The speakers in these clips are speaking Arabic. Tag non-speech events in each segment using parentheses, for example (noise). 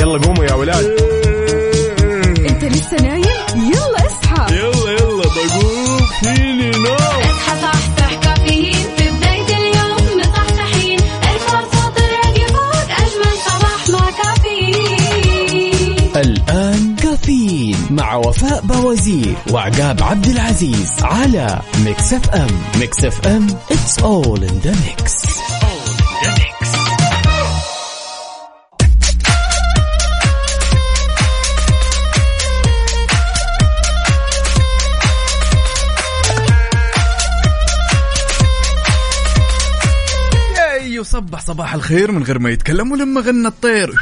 يلا قوموا يا ولاد. انت لسه نايم؟ يلا اصحى. يلا يلا بقوم. فيني نوم. اصحى صحصح كافيين. في بداية اليوم مصحصحين. الفرصة تراك فوق أجمل صباح مع كافيين. الآن كافيين مع وفاء بوازير وعقاب عبد العزيز على Mix FM. Mix FM it's all in the mix. وصبح صباح الخير من غير ما يتكلم ولما غنى الطير.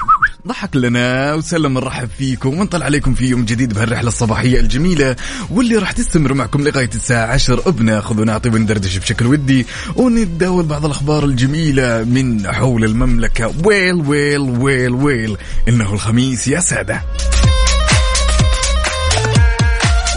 ضحك لنا وسلم نرحب فيكم ونطلع عليكم في يوم جديد بهالرحلة الصباحية الجميلة واللي راح تستمر معكم لغاية الساعة 10 بناخذ ونعطي وندردش بشكل ودي ونتداول بعض الأخبار الجميلة من حول المملكة. ويل ويل ويل ويل. إنه الخميس يا سادة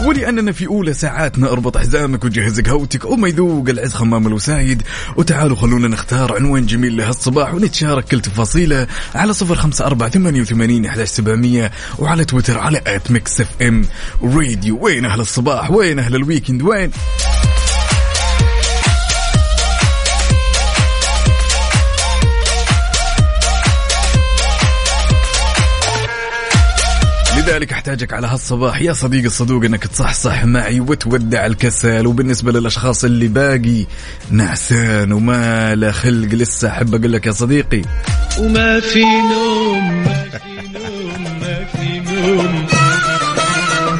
ولأننا في أولى ساعاتنا اربط حزامك وجهز قهوتك وما يذوق العز خمام الوسايد. وتعالوا خلونا نختار عنوان جميل لهالصباح ونتشارك كل تفاصيله على صفر خمسة أربعة ثمانية وثمانين سبعمية وعلى تويتر على at Mix FM Radio وين أهل الصباح؟ وين أهل ال weekend وين؟ لذلك أحتاجك على هالصباح. يا صديقي الصدوق إنك تصحصح معي وتودع الكسل. وبالنسبة للأشخاص اللي باقي نعسان وما له خلق لسه. أحب أقول لك يا صديقي وما في نوم ما في نوم ما في نوم.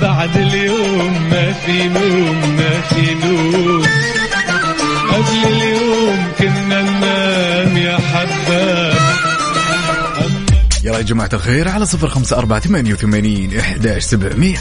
بعد اليوم ما في نوم ما في نوم. قبل يا جماعة الخير على صفر خمسة أربعة ثمانية وثمانين إحداش سبعمئه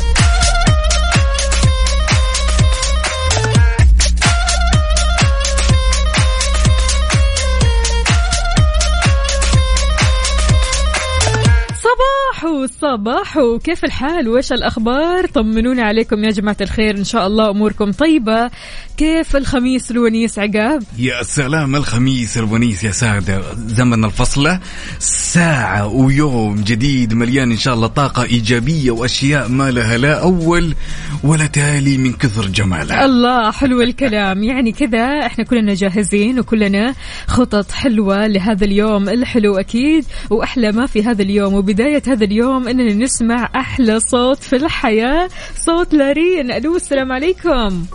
صباحو صباحو كيف الحال؟ وإيش الأخبار؟ طمنونا عليكم يا جماعة الخير إن شاء الله أموركم طيبة. كيف الخميس الونيس عقاب؟ يا سلام الخميس الونيس يا سادة زمن الفصلة ساعة ويوم جديد مليان إن شاء الله طاقة إيجابية وأشياء ما لها لا أول ولا تالي من كثر جمالها. الله حلو الكلام. يعني كذا إحنا كلنا جاهزين وكلنا خطط حلوة لهذا اليوم الحلو أكيد وأحلى ما في هذا اليوم. وبداية هذا اليوم أننا نسمع أحلى صوت في الحياة. صوت لارين ألو السلام عليكم.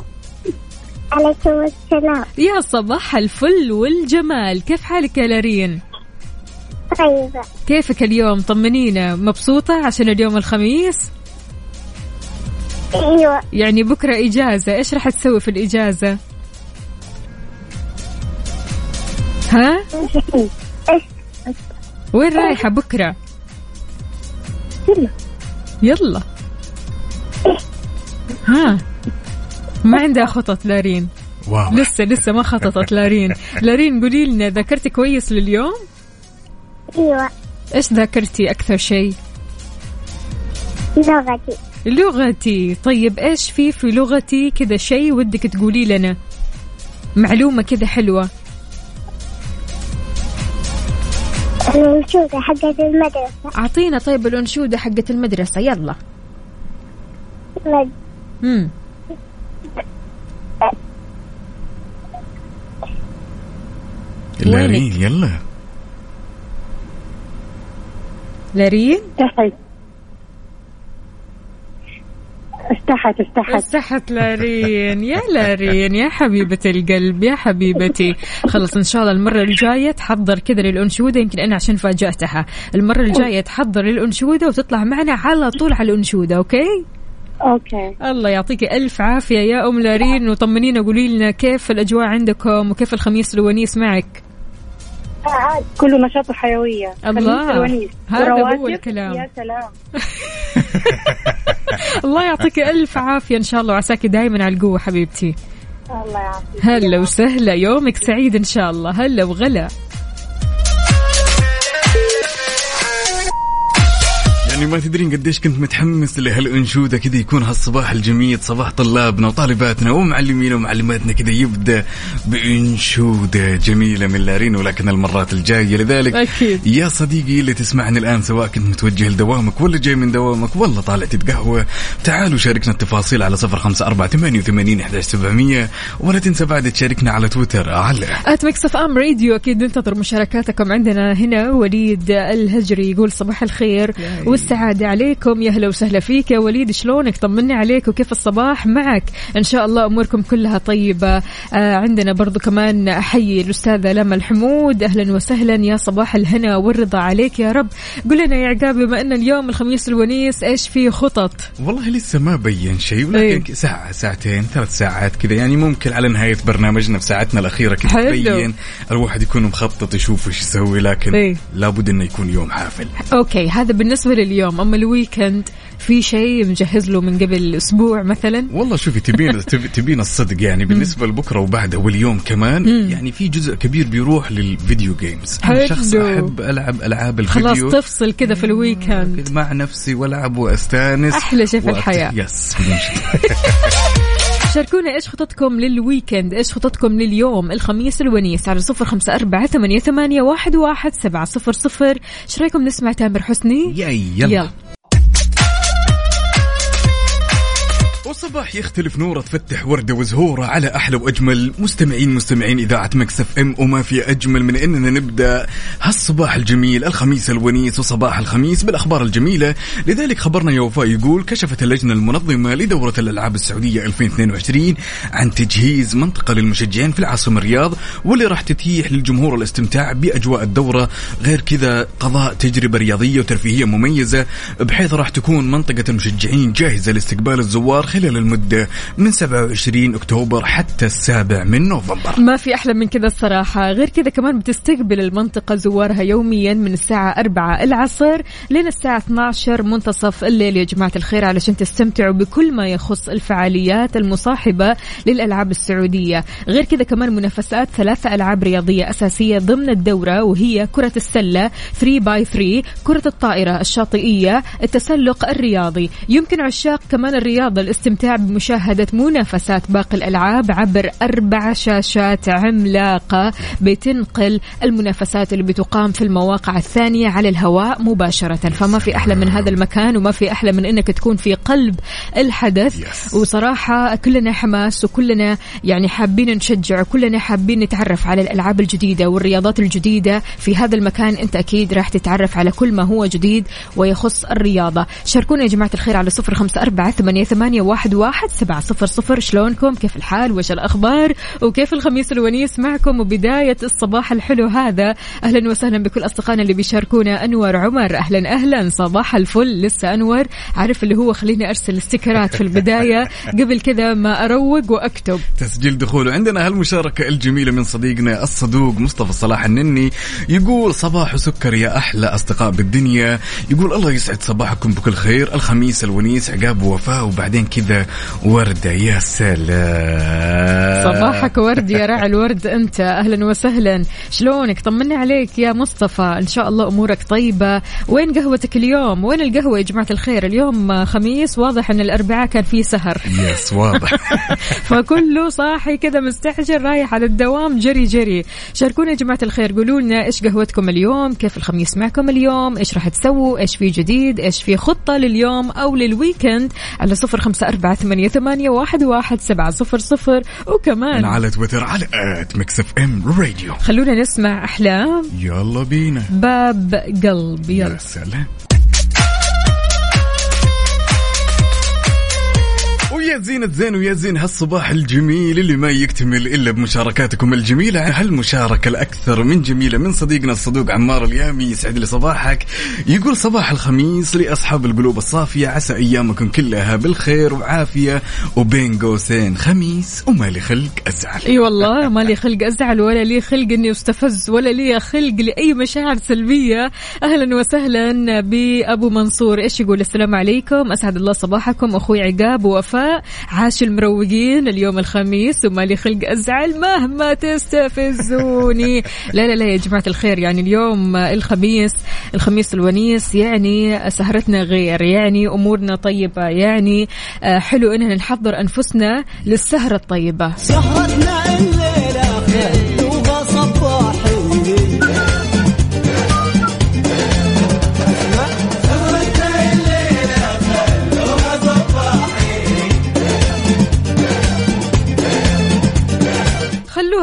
عليكم السلام. يا صباح الفل والجمال. كيف حالك يا لارين طيبة. كيفك اليوم؟ طمنينا. مبسوطة عشان اليوم الخميس؟ أيوة. يعني بكرة إجازة. إيش راح تسوي في الإجازة؟ ها؟ وين رايحة بكرة؟ يلا. ها. ما عندها خطط لارين. wow. لسه لسه ما خططت لارين. لارين قولي لنا ذاكرتي كويس لليوم؟ أيوة. إيش ذاكرتي أكثر شيء؟ لغتي. لغتي. طيب إيش في في لغتي كذا شيء ودك تقولي لنا؟ معلومة كذا حلوة. الأنشودة حقت المدرسة. أعطينا طيب الأنشودة حقت المدرسة يلا. مد مم. لارين يلا. لارين؟ استحت استحت استحت. استحت لارين. يا لارين يا حبيبة القلب يا حبيبتي. خلص إن شاء الله المرة الجاية تحضر كذا للأنشودة يمكن أنا عشان فاجأتها. المرة الجاية تحضر للأنشودة وتطلع معنا على طول على الأنشودة okay؟ okay. الله يعطيك ألف عافية يا أم لارين. وطمنينا قولي لنا كيف الأجواء عندكم وكيف الخميس الونيس معك؟ كله نشاط وحيوية. الله. هذا هو. الكلام. يا سلام. (laughs) (laughs) الله يعطيك ألف عافية إن شاء الله وعساكي دايما على القوة حبيبتي. الله يعافيك. هلا وسهلا يومك سعيد إن شاء الله. هلا وغلا. يعني ما تدرين قديش كنت متحمس لهالانشوده كذا يكون هالصباح الجميل صباح طلابنا وطالباتنا ومعلمينا ومعلماتنا كذا يبدأ بأنشودة جميلة من لارين ولكن المرات الجاية. لذلك أكيد. يا صديقي اللي تسمعني الآن سواء كنت متوجه لدوامك ولا جاي من دوامك ولا طالع تتقهوى تعالوا شاركنا التفاصيل على صفر خمسة أربعة ثمانية وثمانين سبعمية ولا تنسى بعد تشاركنا على تويتر على at Mix FM Radio أكيد ننتظر مشاركاتكم عندنا. هنا وليد الهجري يقول صباح الخير. والسعاده عليكم. يا هلا وسهلا فيك يا وليد شلونك؟ طمني عليك وكيف الصباح معك؟ إن شاء الله أموركم كلها طيبة. آه عندنا برضو كمان احيي الأستاذة لما الحمود. أهلا وسهلا يا صباح الهنا والرضا عليك يا رب. قل لنا يا عقاب بما إن اليوم الخميس الونيس إيش في خطط؟ والله لسه ما بين شيء ولكن إيه. ساعة ساعتين ثلاث ساعات كذا. يعني ممكن على نهاية برنامجنا في ساعتنا الأخيرة كذا. تبين الواحد يكون مخطط يشوف إيش يسوي لكن إيه. لابد إنه يكون يوم حافل. okay هذا بالنسبة لليوم. أما ال weekend في شيء مجهز له من قبل أسبوع مثلا؟ والله شوفي تبين (laughs) تب- تبين الصدق. يعني بالنسبة لبكرة وبعده واليوم كمان يعني في جزء كبير بيروح لل video games أنا. شخص أحب ألعب ألعاب خلاص الفيديو. تفصل كذا في ال weekend. مع نفسي وألعب وأستانس أحلى شيء في الحياة. yes. (laughs) (laughs) شاركونا إيش خططكم لل weekend إيش خططكم لليوم؟ الخميس الونيس على صفر خمسة أربعة ثمانية, ثمانية واحد, واحد سبعة صفر صفر. إيش رأيكم نسمع تامر حسني؟ يلا, يلا. والصباح يختلف نورة تفتح وردة وزهورة على أحلى وأجمل مستمعين مستمعين إذاعة Mix FM. وما في أجمل من إننا نبدأ هالصباح الجميل الخميس الونيس وصباح الخميس بالأخبار الجميلة. لذلك خبرنا يا وفاء يقول كشفت اللجنة المنظمة لدورة الألعاب السعودية 2022 عن تجهيز منطقة للمشجعين في العاصمة الرياض واللي راح تتيح للجمهور الاستمتاع بأجواء الدورة. غير كذا قضاء تجربة رياضية وترفيهية مميزة بحيث راح تكون منطقة المشجعين جاهزة لاستقبال الزوار خلال المده من 27 أكتوبر حتى السابع من نوفمبر. ما في أحلى من كذا الصراحة. غير كذا كمان بتستقبل المنطقة زوارها يوميا من الساعة 4 العصر لين الساعة 12 منتصف الليل. يا جماعة الخير علشان تستمتعوا بكل ما يخص الفعاليات المصاحبة للألعاب السعودية. غير كذا كمان منافسات ثلاثة ألعاب رياضية أساسية ضمن الدورة وهي كرة السلة 3 باي 3 كرة الطائرة الشاطئية التسلق الرياضي. يمكن عشاق كمان الرياضة الاستمتاع بمشاهدة منافسات باقي الألعاب عبر أربع شاشات عملاقة بتنقل المنافسات اللي بتقام في المواقع الثانية على الهواء مباشرة. فما في أحلى من هذا المكان وما في أحلى من أنك تكون في قلب الحدث. Yes. وصراحة كلنا حماس وكلنا يعني حابين نشجع وكلنا حابين نتعرف على الألعاب الجديدة والرياضات الجديدة. في هذا المكان أنت أكيد راح تتعرف على كل ما هو جديد ويخص الرياضة. شاركونا يا جماعة الخير على صفر خمسة أربعة ثمانية, ثمانية واحد, واحد سبعة صفر صفر. شلونكم؟ كيف الحال؟ وش الأخبار؟ وكيف الخميس الونيس معكم؟ وبداية الصباح الحلو هذا. أهلا وسهلا بكل أصدقائنا اللي بيشاركونا. أنور عمر أهلا أهلا. صباح الفل. لسه أنور. عارف اللي هو خليني أرسل استيكرات في البداية. (laughs) قبل كذا ما أروق وأكتب. تسجيل دخول. عندنا هالمشاركة الجميلة من صديقنا الصدوق مصطفى صلاح النني. يقول صباح سكر يا أحلى أصدقاء بالدنيا. يقول الله يسعد صباحكم بكل خير. الخميس الونيس عقاب وفاء وبعدين كذا وردة يا سلام. صباحك ورد يا راعي الورد أنت. أهلا وسهلا. شلونك؟ طمني عليك يا مصطفى. إن شاء الله أمورك طيبة. وين قهوتك اليوم؟ وين القهوة يا جماعة الخير؟ اليوم خميس واضح إن الأربعاء كان في سهر. yes واضح. (laughs) فكله صاحي كذا مستعجل رايح على الدوام جري جري. شاركونا يا جماعة الخير. قولوا لنا إيش قهوتكم اليوم؟ كيف الخميس معكم اليوم؟ إيش راح تسووا؟ إيش في جديد؟ إيش في خطة لليوم أو لل weekend على صفر خمسة أربعة ثمانية, ثمانية واحد, واحد سبعة صفر صفر. وكمان على تويتر على at Mix FM Radio. خلونا نسمع أحلام. يلا بينا. باب قلب. يا يلا سلام. ويا زينة زين ويا زين هالصباح الجميل اللي ما يكتمل إلا بمشاركاتكم الجميلة. هالمشاركة الأكثر من جميلة من صديقنا الصدوق عمار اليامي يسعد لي صباحك. يقول صباح الخميس لأصحاب القلوب الصافية عسى أيامكم كلها بالخير وعافية. وبين قوسين خميس وما لي خلق أزعل. إي والله ما لي خلق أزعل ولا لي خلق إني أستفز ولا لي خلق لأي مشاعر سلبية. أهلا وسهلا بأبو منصور. إيش يقول؟ السلام عليكم. أسعد الله صباحكم. أخوي عقاب ووفاء. عاش المروقين اليوم الخميس ومالي خلق أزعل مهما تستفزوني. (laughs) لا لا لا يا جماعة الخير يعني اليوم الخميس الخميس الونيس يعني سهرتنا غير يعني أمورنا طيبة يعني آه، حلو إننا نحضر أنفسنا للسهرة الطيبة. سهرتنا الليلة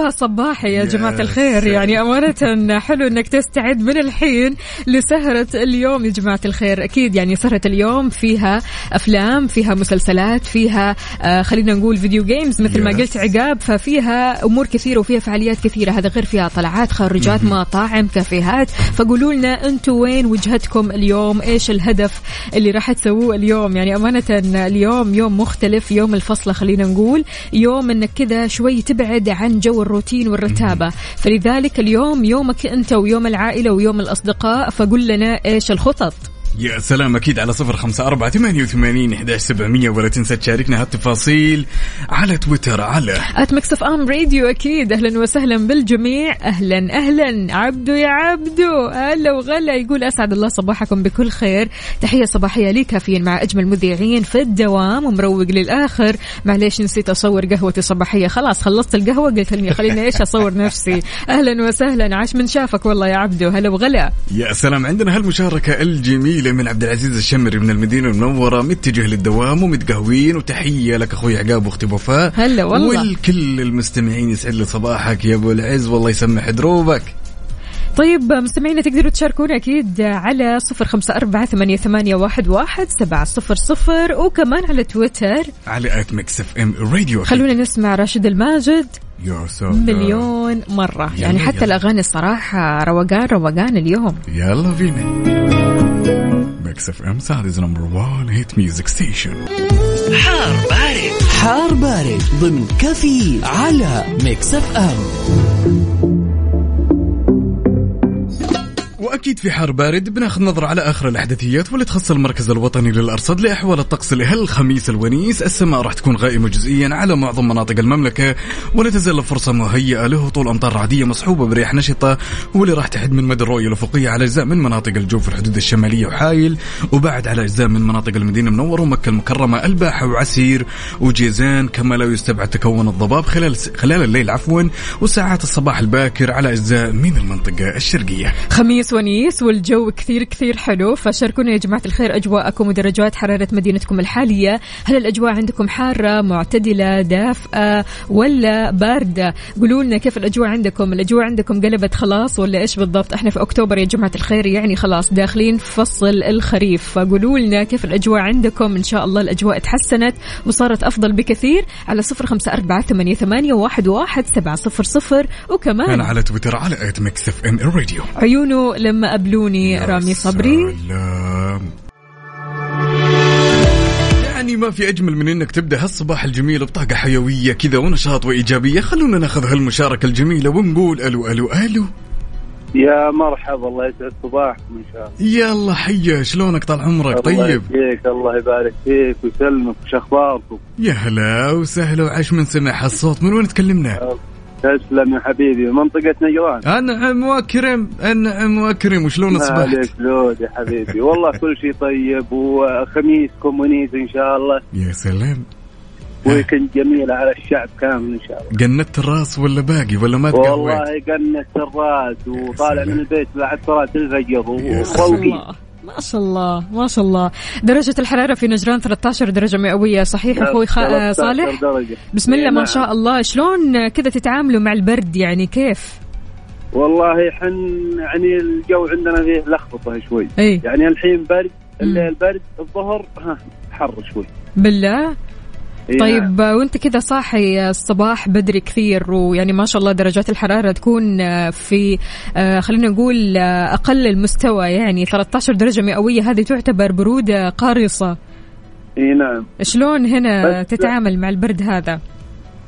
خلوها صباحي يا جماعة الخير. يعني أمانة حلو أنك تستعد من الحين لسهرة اليوم يا جماعة الخير. أكيد يعني سهرة اليوم فيها أفلام فيها مسلسلات فيها آه خلينا نقول video games مثل ما. قلت عقاب. ففيها أمور كثيرة وفيها فعاليات كثيرة. هذا غير فيها طلعات خارجات مطاعم كافيهات. فقولوا لنا أنتم وين وجهتكم اليوم؟ إيش الهدف اللي راح تسووه اليوم؟ يعني أمانة اليوم يوم مختلف يوم الفصلة خلينا نقول. يوم إنك كذا شوي تبعد عن جو الروتين والرتابة. فلذلك اليوم يومك أنت ويوم العائلة ويوم الأصدقاء فقل لنا إيش الخطط. يا سلام أكيد على صفر خمسة أربعة ثمانية وثمانين إحداش سبعمية ولا تنسى تشاركنا هالتفاصيل على تويتر على at Mix FM Radio أكيد. أهلا وسهلا بالجميع. أهلا أهلا. عبدو يا عبدو. هلا وغلا. يقول أسعد الله صباحكم بكل خير. تحية صباحية لكافيين مع أجمل مذيعين في الدوام ومروق للآخر. معليش نسيت أصور قهوتي الصباحيه خلاص خلصت القهوة قلت لي خليني إيش أصور نفسي. (laughs) أهلا وسهلا. عاش من شافك والله يا عبدو. هلا وغلا. يا سلام. عندنا هالمشاركة الجميلة من عبد العزيز الشمري من المدينة المنورة متجه للدوام ومتقهوين وتحية لك أخوي عقاب وأختي وفاء هلا والله. والكل المستمعين يسعد لي صباحك يا أبو العز والله يسمح دروبك طيب مستمعينا تقدروا تشاركونا أكيد على صفر خمسة أربعة ثمانية, ثمانية واحد, واحد سبعة صفر صفر وكمان على تويتر. على at Mix FM Radio. خلونا نسمع راشد الماجد سلام مليون مرة. يلا يعني حتى يلا. الأغاني الصراحة روقان روقان اليوم. يلا بينا Mix FM Saudi's number 1 hit music station حار بارد. حار بارد ضمن كافيين على Mix FM. وأكيد في حار بارد بناخذ نظرة على آخر الأحداثيات واللي تخص المركز الوطني للأرصاد لأحوال الطقس لهالخميس الونيس. السماء راح تكون غائمة جزئيا على معظم مناطق المملكة ولا تزال الفرصة مهيئة لهطول أمطار رعدية مصحوبه برياح نشطة واللي راح تحد من مدى الرؤية الأفقية على أجزاء من مناطق الجوف الحدود الشمالية وحايل وبعد على أجزاء من مناطق المدينة المنورة ومكة المكرمة الباحة وعسير وجيزان. كما لا يستبعد تكون الضباب خلال خلال الليل عفوا وساعات الصباح الباكر على أجزاء من المنطقة الشرقية. خميس ونيس والجو كثير كثير حلو فشاركونا يا جماعة الخير أجواءكم ودرجات حرارة مدينتكم الحالية. هل الأجواء عندكم حارة معتدلة دافئة ولا باردة؟ قولوا لنا كيف الأجواء عندكم؟ الأجواء عندكم قلبت خلاص ولا إيش بالضبط؟ إحنا في أكتوبر يا جماعة الخير يعني خلاص داخلين في فصل الخريف. فقولوا لنا كيف الأجواء عندكم؟ إن شاء الله الأجواء تحسنت وصارت أفضل بكثير على صفر خمسة أربعة ثمانية, ثمانية واحد, واحد سبعة صفر صفر. وكمان على تويتر على at Mix FM Radio عيونه لما قابلوني رامي صبري. سلام يعني ما في أجمل من إنك تبدأ هالصباح الجميل بطاقة حيوية كذا ونشاط وإيجابية. خلونا ناخذ هالمشاركة الجميلة ونقول ألو ألو ألو. يا مرحبا الله يسعد صباحكم إن شاء الله. يلا حيا شلونك طال عمرك؟ الله طيب. يحييك الله يبارك فيك ويسلمك وش أخباركم؟ يا هلا وسهلا وعاش من سمع هالصوت من وين تكلمنا؟ تسلم يا حبيبي. منطقة نجران أنعم وأكرم أنعم وأكرم. وشلون أصبحت؟ عليك لود يا حبيبي. والله كل شيء طيب وخميسكم ونيس إن شاء الله. يا سلام. ويكند جميل على الشعب كامل إن شاء الله. قنت الراس ولا باقي ولا ما تقهويت والله قنت الراس وطالع. من البيت بعد صلاة الفجر. الله ما شاء الله ما شاء الله. درجة الحرارة في نجران 13 درجة مئوية صحيح أخوي خ... 13 صالح؟ درجة. بسم الله إيه ما نعم. شاء الله. شلون كذا تتعاملوا مع البرد؟ يعني كيف؟ والله حن يعني الجو عندنا فيه لخبطة شوي. اي يعني الحين برد الليل برد الظهر ها حر شوي. بالله؟ طيب نعم. وانت كذا صاحي الصباح بدري كثير ويعني ما شاء الله درجات الحرارة تكون آه، في آه، خلينا نقول آه، أقل المستوى يعني 13 درجة مئوية هذه تعتبر برودة قارصة. اي نعم. شلون هنا تتعامل مع البرد هذا؟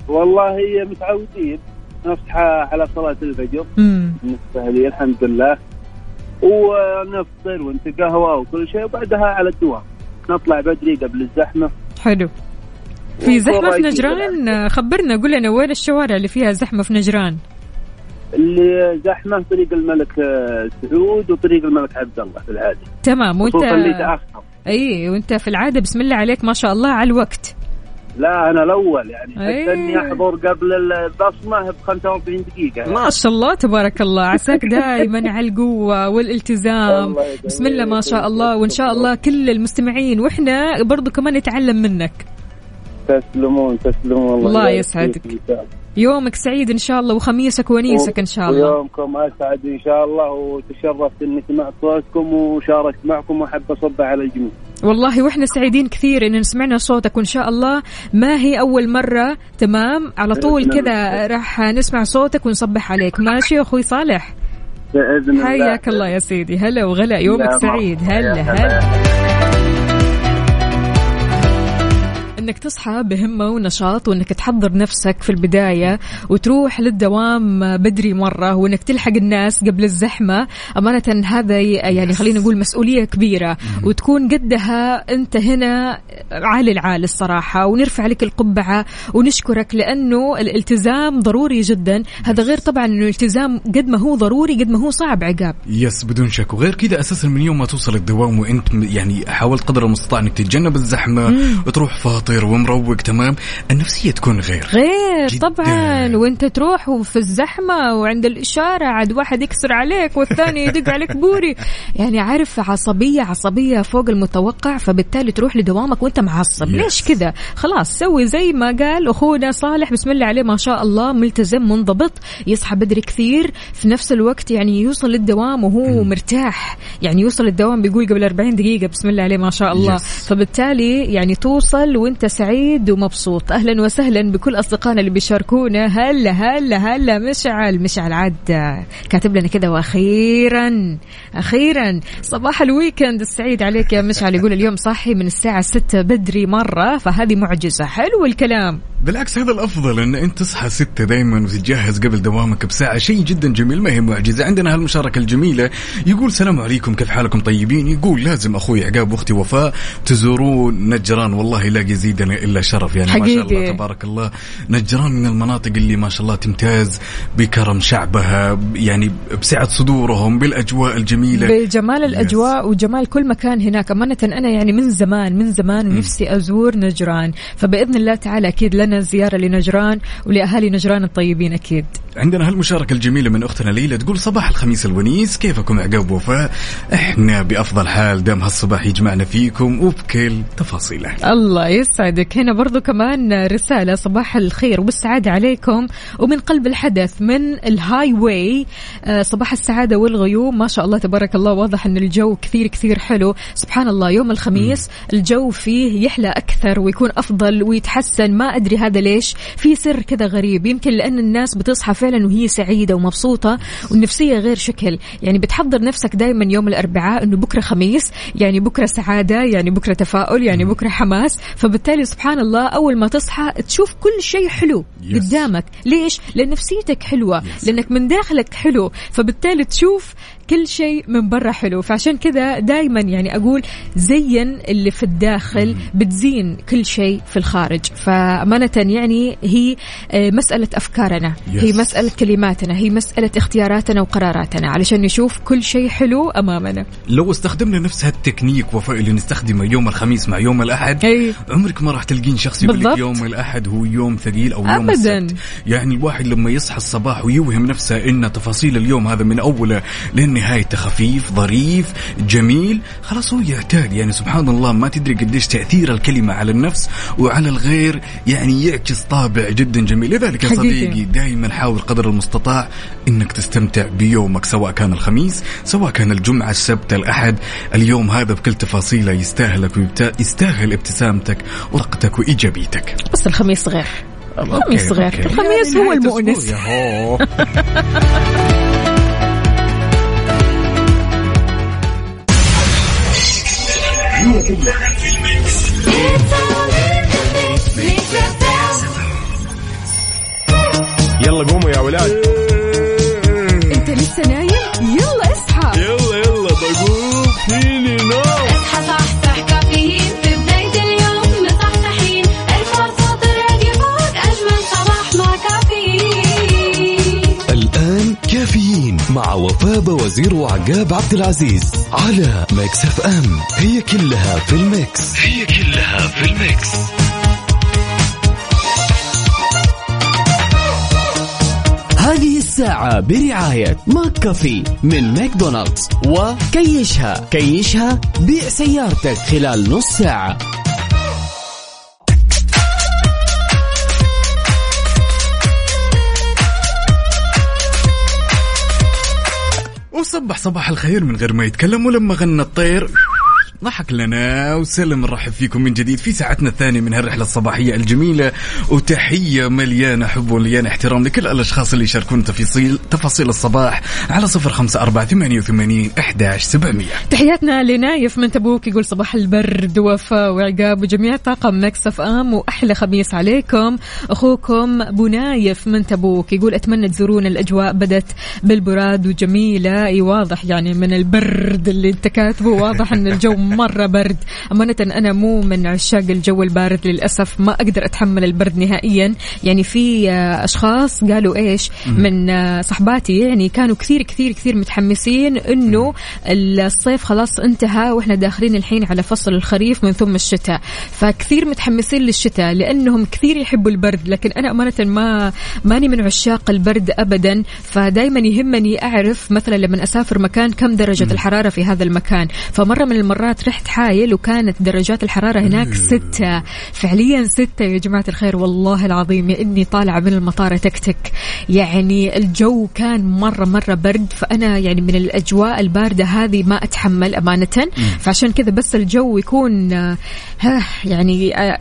والله هي متعودين. نصحى على صلاة الفجر. بالنسبة لي الحمد لله. ونفطر ونتقهوى وكل شيء وبعدها على الدوام. نطلع بدري قبل الزحمة. حلو. في زحمة في نجران؟ خبرنا قول لنا وين الشوارع اللي فيها زحمة في نجران؟ اللي زحمة طريق الملك آه، سعود وطريق الملك عبد الله في العاده تمام وانت أي وانت في العادة بسم الله عليك ما شاء الله على الوقت. لا أنا الأول يعني. حتى إني أحضر قبل البصمة ب 45 دقيقة. ما شاء الله تبارك الله. عساك (laughs) دائما على القوة والالتزام. بسم الله ما شاء الله وإن شاء الله كل المستمعين وإحنا برضو كمان نتعلم منك. تسلمون تسلمون. والله الله يسعدك. يومك سعيد إن شاء الله وخميسك ونيسك إن شاء الله. ويومكم أسعد إن شاء الله. وتشرفت اني سمعت صوتكم وشاركت معكم وأحب أصب على الجميع. والله وإحنا سعيدين كثير إن سمعنا صوتك وإن شاء الله. ما هي أول مرة؟ تمام؟ على طول كذا راح نسمع صوتك ونصبح عليك. ماشي يا أخوي صالح. بإذن الله. حياك الله يا سيدي. هلا وغلا. يومك سعيد. هلا يا هلا. إنك تصحى بهمة ونشاط وإنك تحضر نفسك في البداية وتروح للدوام بدري مرة وإنك تلحق الناس قبل الزحمة. أمانة هذا يعني خلينا نقول مسؤولية كبيرة. وتكون قدها أنت هنا عالي العال الصراحة ونرفع لك القبعة ونشكرك لأنه الالتزام ضروري جدا. هذا غير طبعا إنه الالتزام قد ما هو ضروري قد ما هو صعب عقاب. يس بدون شك. وغير كذا أساسا من يوم ما توصل الدوام وأنت يعني حاولت قدر المستطاع إنك تتجنب الزحمة وتروح فاطر ومروق تمام؟ النفسية تكون غير. غير جداً. طبعا. وانت تروح وفي الزحمة وعند الإشارة عاد واحد يكسر عليك والثاني يدق عليك بوري. يعني عارف عصبية عصبية فوق المتوقع فبالتالي تروح لدوامك وانت معصب. Yes. ليش كذا؟ خلاص سوي زي ما قال أخونا صالح. بسم الله عليه ما شاء الله ملتزم منضبط يصحى بدري كثير. في نفس الوقت يعني يوصل للدوام وهو مرتاح. يعني يوصل الدوام بيقول قبل 40 دقيقة بسم الله عليه ما شاء الله. Yes. فبالتالي يعني توصل وانت سعيد ومبسوط أهلا وسهلا بكل أصدقائنا اللي بيشاركونا. هلا هلا هلا مشعل مشعل عاد كاتب لنا كذا وأخيرا أخيرا صباح الويكند. السعيد عليك يا مشعل. يقول اليوم صاحي من الساعة 6 بدري مرة فهذه معجزة. حلو الكلام. بالعكس هذا الأفضل إن أنت تصحى ستة دائما وتتجهز قبل دوامك بساعة. شيء جدا جميل ما هي معجزة. عندنا هالمشاركة الجميلة. يقول سلام عليكم كيف حالكم؟ طيبين. يقول لازم أخوي عقاب وأختي وفاء تزورون نجران. والله لا يزيدنا إلا شرف. يعني ما شاء الله حقيقي. تبارك الله. نجران من المناطق اللي ما شاء الله تمتاز بكرم شعبها يعني بسعة صدورهم بالأجواء الجميلة. بجمال الأجواء وجمال كل مكان هناك. أمانة أنا يعني من زمان من زمان ونفسي أزور نجران. فبإذن الله تعالى أكيد لنا زيارة لنجران ولأهالي نجران الطيبين أكيد. عندنا هالمشاركة الجميلة من أختنا ليلى تقول صباح الخميس الونيس كيفكم عقاب وفاء؟ إحنا بأفضل حال دام هالصباح يجمعنا فيكم وبكل تفاصيله. الله يسعدك هنا برضو كمان رسالة صباح الخير والسعادة عليكم. ومن قلب الحدث من ال highway آه، صباح السعادة والغيوم. ما شاء الله تبارك الله واضح أن الجو كثير كثير حلو. سبحان الله يوم الخميس الجو فيه يحلى أكثر ويكون أفضل ويتحسن. ما أدري هذا ليش. في سر كذا غريب. يمكن لأن الناس بتصحى فعلا وهي سعيدة ومبسوطة والنفسية غير شكل. يعني بتحضر نفسك دائما يوم الأربعاء أنه بكرة خميس يعني بكرة سعادة يعني بكرة تفاؤل يعني بكرة حماس. فبالتالي سبحان الله أول ما تصحى تشوف كل شيء حلو Yes. قدامك ليش؟ لأن نفسيتك حلوة لأنك من داخلك حلو فبالتالي تشوف كل شيء من برا حلو فعشان كذا دائما يعني أقول زين اللي في الداخل بتزين كل شيء في الخارج فأمانة يعني هي آه، مسألة أفكارنا Yes. هي مسألة كلماتنا هي مسألة اختياراتنا وقراراتنا علشان نشوف كل شيء حلو أمامنا لو استخدمنا نفس هالتكنيك وفاء اللي نستخدمه يوم الخميس مع يوم الأحد أي. عمرك ما راح تلقين شخص يقول لك. يوم الأحد هو يوم ثقيل أو يوم أبداً. السبت يعني الواحد لما يصحى الصباح ويوهم نفسه إن تفاصيل اليوم هذا من أوله لنهايته خفيف ظريف جميل. خلاص هو يعتاد يعني سبحان الله ما تدري قديش تأثير الكلمة على النفس وعلى الغير يعني يعكس طابع جدا جميل. لذلك يا. صديقي دائما حاول قدر المستطاع إنك تستمتع بيومك سواء كان الخميس سواء كان الجمعة السبت الأحد. اليوم هذا بكل تفاصيله يستاهلك ويستاهل ابتسامتك وطاقتك وإيجابيتك. بس الخميس غير. الخميس غير. الخميس يعني هو المؤنس. (laughs) يا هو. يلا قوموا يا ولاد بوزير وعقاب عبد العزيز على Mix FM. هي كلها في ال mix. هي كلها في ال mix. هذه الساعة برعاية McCafé من ماكدونالدز وكيشها. كيشها بيع سيارتك خلال نص ساعة. وصبح صباح الخير من غير ما يتكلم ولما غنى الطير. ضحك لنا وسلم نرحب فيكم من جديد في ساعتنا الثانية من هالرحلة الصباحية الجميلة. وتحية مليانة حب ومليانة احترام لكل الأشخاص اللي يشاركون تفاصيل تفاصيل الصباح على صفر خمسة أربعة ثمانية وثمانين إحداش سبعمية. تحياتنا لنايف من تبوك يقول صباح البرد ووفاء وعقاب وجميع طاقم Mix FM وأحلى خميس عليكم. أخوكم ابو نايف من تبوك يقول أتمنى تزورون الأجواء بدت بالبراد وجميلة إي واضح يعني من البرد اللي انت كاتبه واضح إن الجو مرة برد. أمانة أنا مو من عشاق الجو البارد للأسف. ما أقدر أتحمل البرد نهائيا. يعني في آه، أشخاص قالوا إيش؟ من آه، صحباتي يعني كانوا كثير كثير كثير متحمسين إنه الصيف خلاص انتهى وإحنا داخلين الحين على فصل الخريف من ثم الشتاء. فكثير متحمسين للشتاء لأنهم كثير يحبوا البرد. لكن أنا أمانة ما ماني من عشاق البرد ابدا. فدائما يهمني أعرف مثلا لما أسافر مكان كم درجة الحرارة في هذا المكان. فمرة من المرات رحت حايل وكانت درجات الحرارة هناك ستة. فعليا ستة. يا جماعة الخير والله العظيم يا إني طالعة من المطار تكتك يعني الجو كان مرة مرة برد فأنا يعني من الأجواء الباردة هذه ما أتحمل أمانة. فعشان كذا بس الجو يكون آه، ها يعني آه،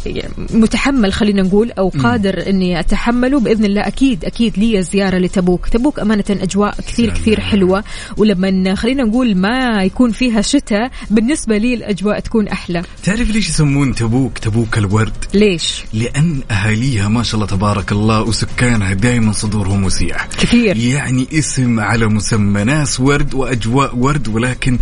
متحمل خلينا نقول أو قادر إني أتحمله. بإذن الله أكيد أكيد لي زيارة لتبوك. تبوك أمانة أجواء كثير كثير حلوة. ولما خلينا نقول ما يكون فيها شتاء. بالنسبة لي الأجواء تكون أحلى. تعرف ليش يسمون تبوك تبوك الورد؟ ليش؟ لأن أهاليها ما شاء الله تبارك الله وسكانها دائما صدورهم وسيع. كثير. يعني اسم على مسمى ناس ورد وأجواء ورد ولكن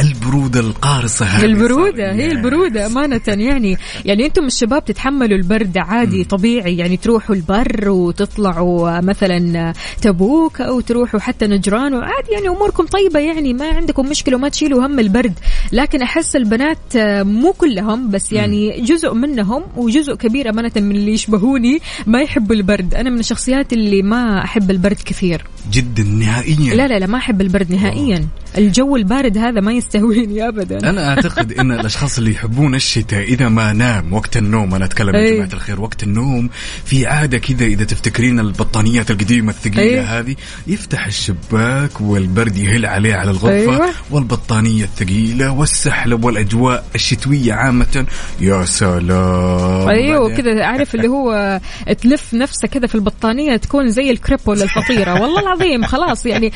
البرودة القارصة هذه. البرودة صار- هي البرودة أمانة. يعني يعني أنتم الشباب تتحملوا البرد عادي طبيعي. يعني تروحوا البر وتطلعوا مثلا تبوك أو تروحوا حتى نجران. وعادي يعني أموركم طيبة. يعني ما عندكم مشكلة وما تشيلوا هم البرد. لكن أحس البنات آه، مو كلهم بس يعني جزء منهم وجزء كبير أمانة من اللي يشبهوني ما يحبوا البرد. أنا من الشخصيات اللي ما أحب البرد كثير. جدا نهائيا. لا لا لا ما أحب البرد نهائيا. الجو البارد هذا ما يستهويني أبدا. أنا أعتقد إن (laughs) الأشخاص اللي يحبون الشتاء إذا ما نام وقت النوم أنا أتكلم يا أي. جماعة الخير وقت النوم في عادة كذا إذا تفتكرين البطانيات القديمة الثقيلة أي. هذه يفتح الشباك والبرد يهل عليه على الغرفة أيوة. والبطانية الثقيلة والسحلب والأجواء الشتوية عامة. يا سلام. أيوه كذا عارف اللي هو تلف نفسك كذا في البطانية تكون زي الكريب ولا الفطيرة. والله العظيم خلاص يعني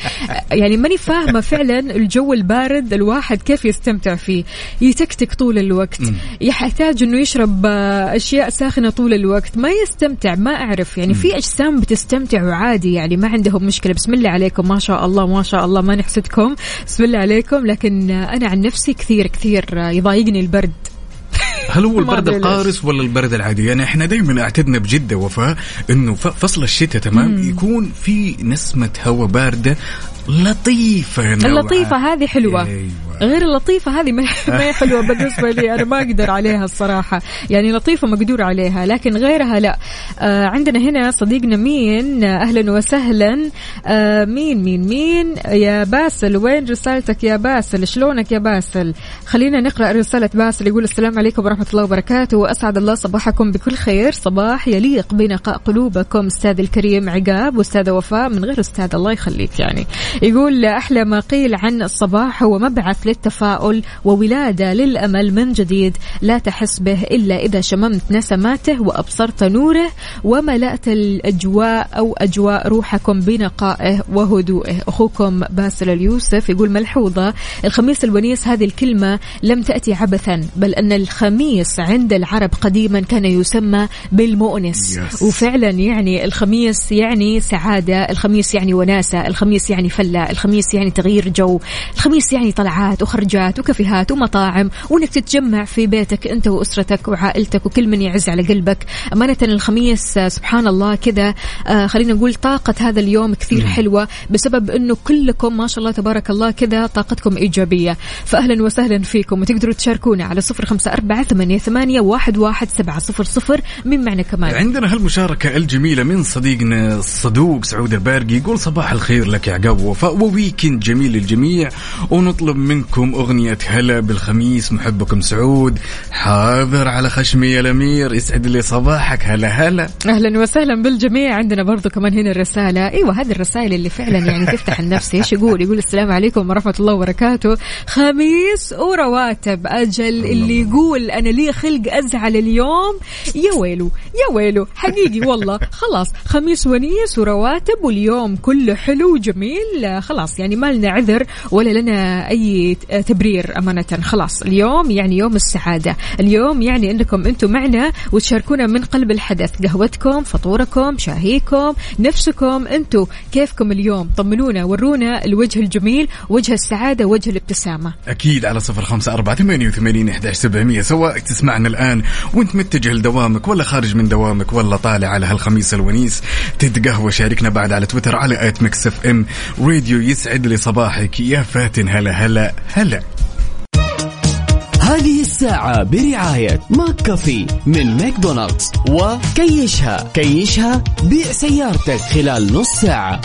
يعني ماني فاهمة فعلا الجو البارد الواحد كيف يستمتع فيه. يتكتك طول الوقت. يحتاج إنه يشرب أشياء ساخنة طول الوقت. ما يستمتع ما أعرف. يعني في أجسام بتستمتع وعادي يعني ما عندهم مشكلة. بسم الله عليكم. ما شاء الله ما شاء الله ما نحسدكم. بسم الله عليكم. لكن أنا عن نفسي كثير كثير آه، يضايقني البرد. (laughs) هل هو البرد. القارس ولا البرد العادي؟ يعني إحنا دائما اعتدنا بجدة وفاء إنه فصل الشتاء تمام؟ يكون في نسمة هواء باردة نوعاً. اللطيفة هذه حلوة. أيوة. غير اللطيفة هذه (laughs) ما هي حلوة بالنسبة لي. أنا ما أقدر عليها الصراحة. يعني لطيفة مقدور عليها لكن غيرها لا. آه عندنا هنا صديقنا مين؟ أهلا وسهلا. آه مين مين مين؟ يا باسل وين رسالتك يا باسل؟ شلونك يا باسل؟ خلينا نقرأ رسالة باسل يقول السلام عليكم ورحمة الله وبركاته. وأسعد الله صباحكم بكل خير. صباح يليق بنقاء قلوبكم أستاذ الكريم عقاب وأستاذة وفاء من غير أستاذ الله يخليك يعني. يقول أحلى ما قيل عن الصباح هو مبعث للتفاؤل وولادة للأمل من جديد. لا تحس به إلا إذا شممت نسماته وأبصرت نوره وملأت الأجواء أو أجواء روحكم بنقائه وهدوئه. أخوكم باسل اليوسف يقول ملحوظة الخميس الونيس هذه الكلمة لم تأتي عبثا بل أن الخميس عند العرب قديما كان يسمى بالمؤنس. Yes. وفعلا يعني الخميس يعني سعادة الخميس يعني وناسة الخميس يعني فلة. الخميس يعني تغيير جو. الخميس يعني طلعات وخرجات وكافيهات ومطاعم وإنك تتجمع في بيتك أنت وأسرتك وعائلتك وكل من يعز على قلبك. أمانة الخميس سبحان الله كذا آه، خلينا نقول طاقة هذا اليوم كثير حلوة بسبب إنه كلكم ما شاء الله تبارك الله كذا طاقتكم إيجابية. فاهلا وسهلا فيكم وتقدروا تشاركونا على صفر خمسة أربعة ثمانية, ثمانية واحد, واحد سبعة صفر صفر. من معنا كمان؟ عندنا هالمشاركة الجميلة من صديقنا الصدوق سعود البارقي يقول صباح الخير لك يا عقاب ووفاء. وويكند جميل للجميع. ونطلب منكم أغنية هلا بالخميس محبكم سعود حاضر على خشمي يا الأمير يسعد لي صباحك. هلا هلا. أهلا وسهلا بالجميع. عندنا برضو كمان هنا الرسالة. إيوه هذه الرسائل اللي فعلا يعني (laughs) تفتح النفس. إيش يقول؟ يقول السلام عليكم ورحمة الله وبركاته. خميس ورواتب. أجل اللي يقول أنا لي خلق أزعل اليوم. يا ويلو يا ويلو حقيقي والله. خلاص خميس ونيس ورواتب واليوم كله حلو وجميل. آه، خلاص يعني ما لنا عذر ولا لنا أي تبرير أمانة. خلاص اليوم يعني يوم السعادة. اليوم يعني أنكم أنتم معنا وتشاركونا من قلب الحدث. قهوتكم فطوركم شاهيكم نفسكم أنتم كيفكم اليوم؟ طمنونا ورونا الوجه الجميل وجه السعادة وجه الابتسامة. أكيد على صفر خمسة أربعة ثمانية وثمانين إحداش سبعمية. سواء تسمعنا الآن وأنت متجه لدوامك ولا خارج من دوامك ولا طالع على هالخميس الونيس تتقهوى شاركنا بعد على تويتر على at Mix FM. Radio يسعد لي صباحك. يا فاتن هلا هلا هلا. هذه الساعة برعاية McCafé من ماكدونالدز وكيشها. كيشها بيع سيارتك خلال نص ساعة.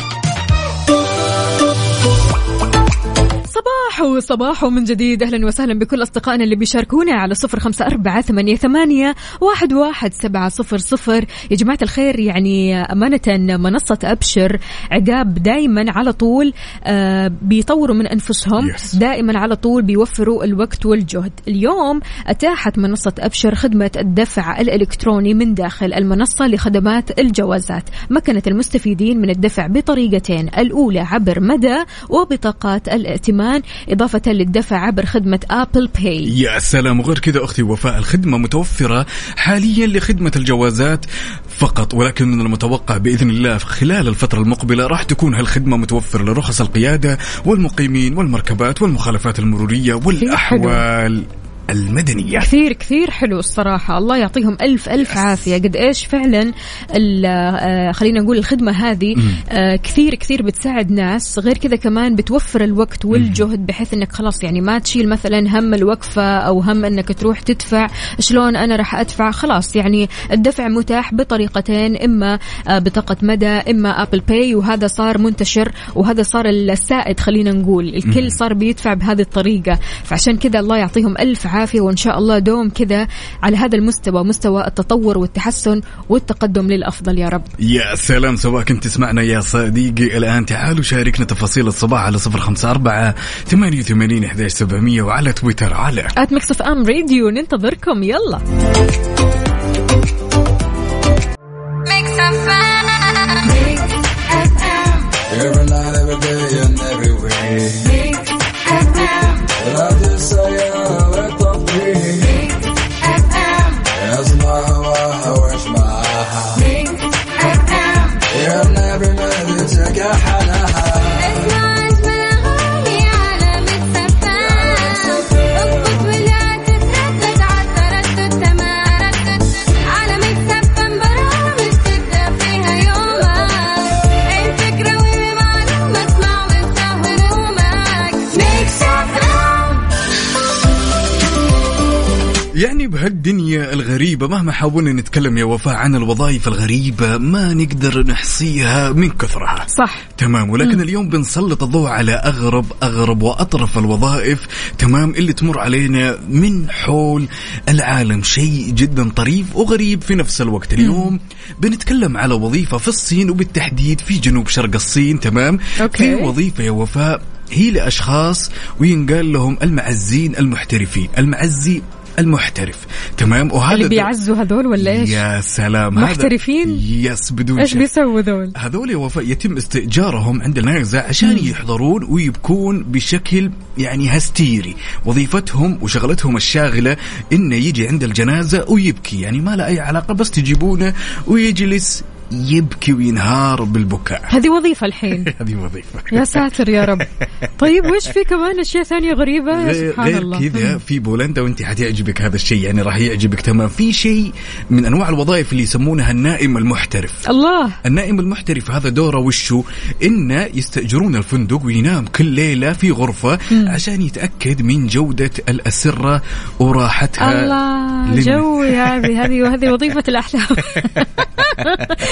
صباح وصباح من جديد. أهلا وسهلا بكل أصدقائنا اللي بيشاركونا على صفر خمسة أربعة ثمانية, ثمانية واحد, واحد سبعة صفر صفر. يا جماعة الخير يعني أمانة منصة أبشر عقاب دائما على طول آه بيطوروا من أنفسهم Yes. دائما على طول بيوفروا الوقت والجهد. اليوم أتاحت منصة أبشر خدمة الدفع الإلكتروني من داخل المنصة لخدمات الجوازات. مكنت المستفيدين من الدفع بطريقتين الأولى عبر مدى وبطاقات الائتمان. إضافة للدفع عبر خدمة ابل باي يا سلام وغير كذا أختي وفاء الخدمة متوفرة حاليا لخدمة الجوازات فقط ولكن من المتوقع بإذن الله خلال الفترة المقبلة راح تكون هالخدمة متوفرة لرخص القيادة والمقيمين والمركبات والمخالفات المرورية والأحوال. المدنية. كثير كثير حلو الصراحة. الله يعطيهم ألف ألف عافية. قد إيش فعلا ال- آه، خلينا نقول الخدمة هذه آه، كثير كثير بتساعد ناس. غير كذا كمان بتوفر الوقت والجهد بحيث إنك خلاص يعني ما تشيل مثلا هم الوقفة أو هم إنك تروح تدفع. شلون أنا راح أدفع؟ خلاص يعني الدفع متاح بطريقتين إما آه، بطاقة مدى إما Apple Pay وهذا صار منتشر وهذا صار السائد خلينا نقول. الكل صار بيدفع بهذه الطريقة. فعشان كذا الله يعطيهم ألف عافية وإن شاء الله دوم كذا على هذا المستوى مستوى التطور والتحسن والتقدم للأفضل يا رب. يا سلام سواء كنت تسمعنا يا صديقي. الآن تعالوا شاركنا تفاصيل الصباح على صفر خمسة أربعة ثمانية وثمانين إحداش سبعمية وعلى تويتر على at Mix FM Radio ننتظركم يلا. Every night, every day, and every بهالدنيا الغريبة مهما حاولنا نتكلم يا وفاء عن الوظائف الغريبة ما نقدر نحصيها من كثرها. صح. تمام ولكن اليوم بنسلط الضوء على أغرب أغرب وأطرف الوظائف. تمام اللي تمر علينا من حول العالم شيء جدا طريف وغريب في نفس الوقت. اليوم بنتكلم على وظيفة في الصين وبالتحديد في جنوب شرق الصين. تمام؟ أوكي. في وظيفة يا وفاء هي لأشخاص وينقال لهم المعزين المحترفين. المعزي المحترف تمام وهذا اللي بيعزوا هذول ولا إيش؟ يا سلام محترفين؟ يس بدون إيش بيسووا ذول؟ هذول يا وفاء يتم استئجارهم عند النازع عشان يحضرون ويبكون بشكل يعني هستيري وظيفتهم وشغلتهم الشاغلة إنه يجي عند الجنازة ويبكي يعني ما له أي علاقة بس تجيبونه ويجلس يبكي وينهار بالبكاء. (laughs) هذه وظيفة الحين. (laughs) هذه وظيفة. يا ساتر يا رب. طيب وش في كمان؟ أشياء ثانية غريبة؟ يا سبحان غير الله. كذا في بولندا وانت حتعجبك هذا الشيء يعني راح يعجبك تمام. في شيء من أنواع الوظائف اللي يسمونها النائم المحترف. الله. النائم المحترف هذا دوره وشو؟ انه يستأجرون الفندق وينام كل ليلة في غرفة عشان يتأكد من جودة الأسرة وراحتها الله للن- جوي هذه هذه (laughs) هذه وظيفة الأحلام.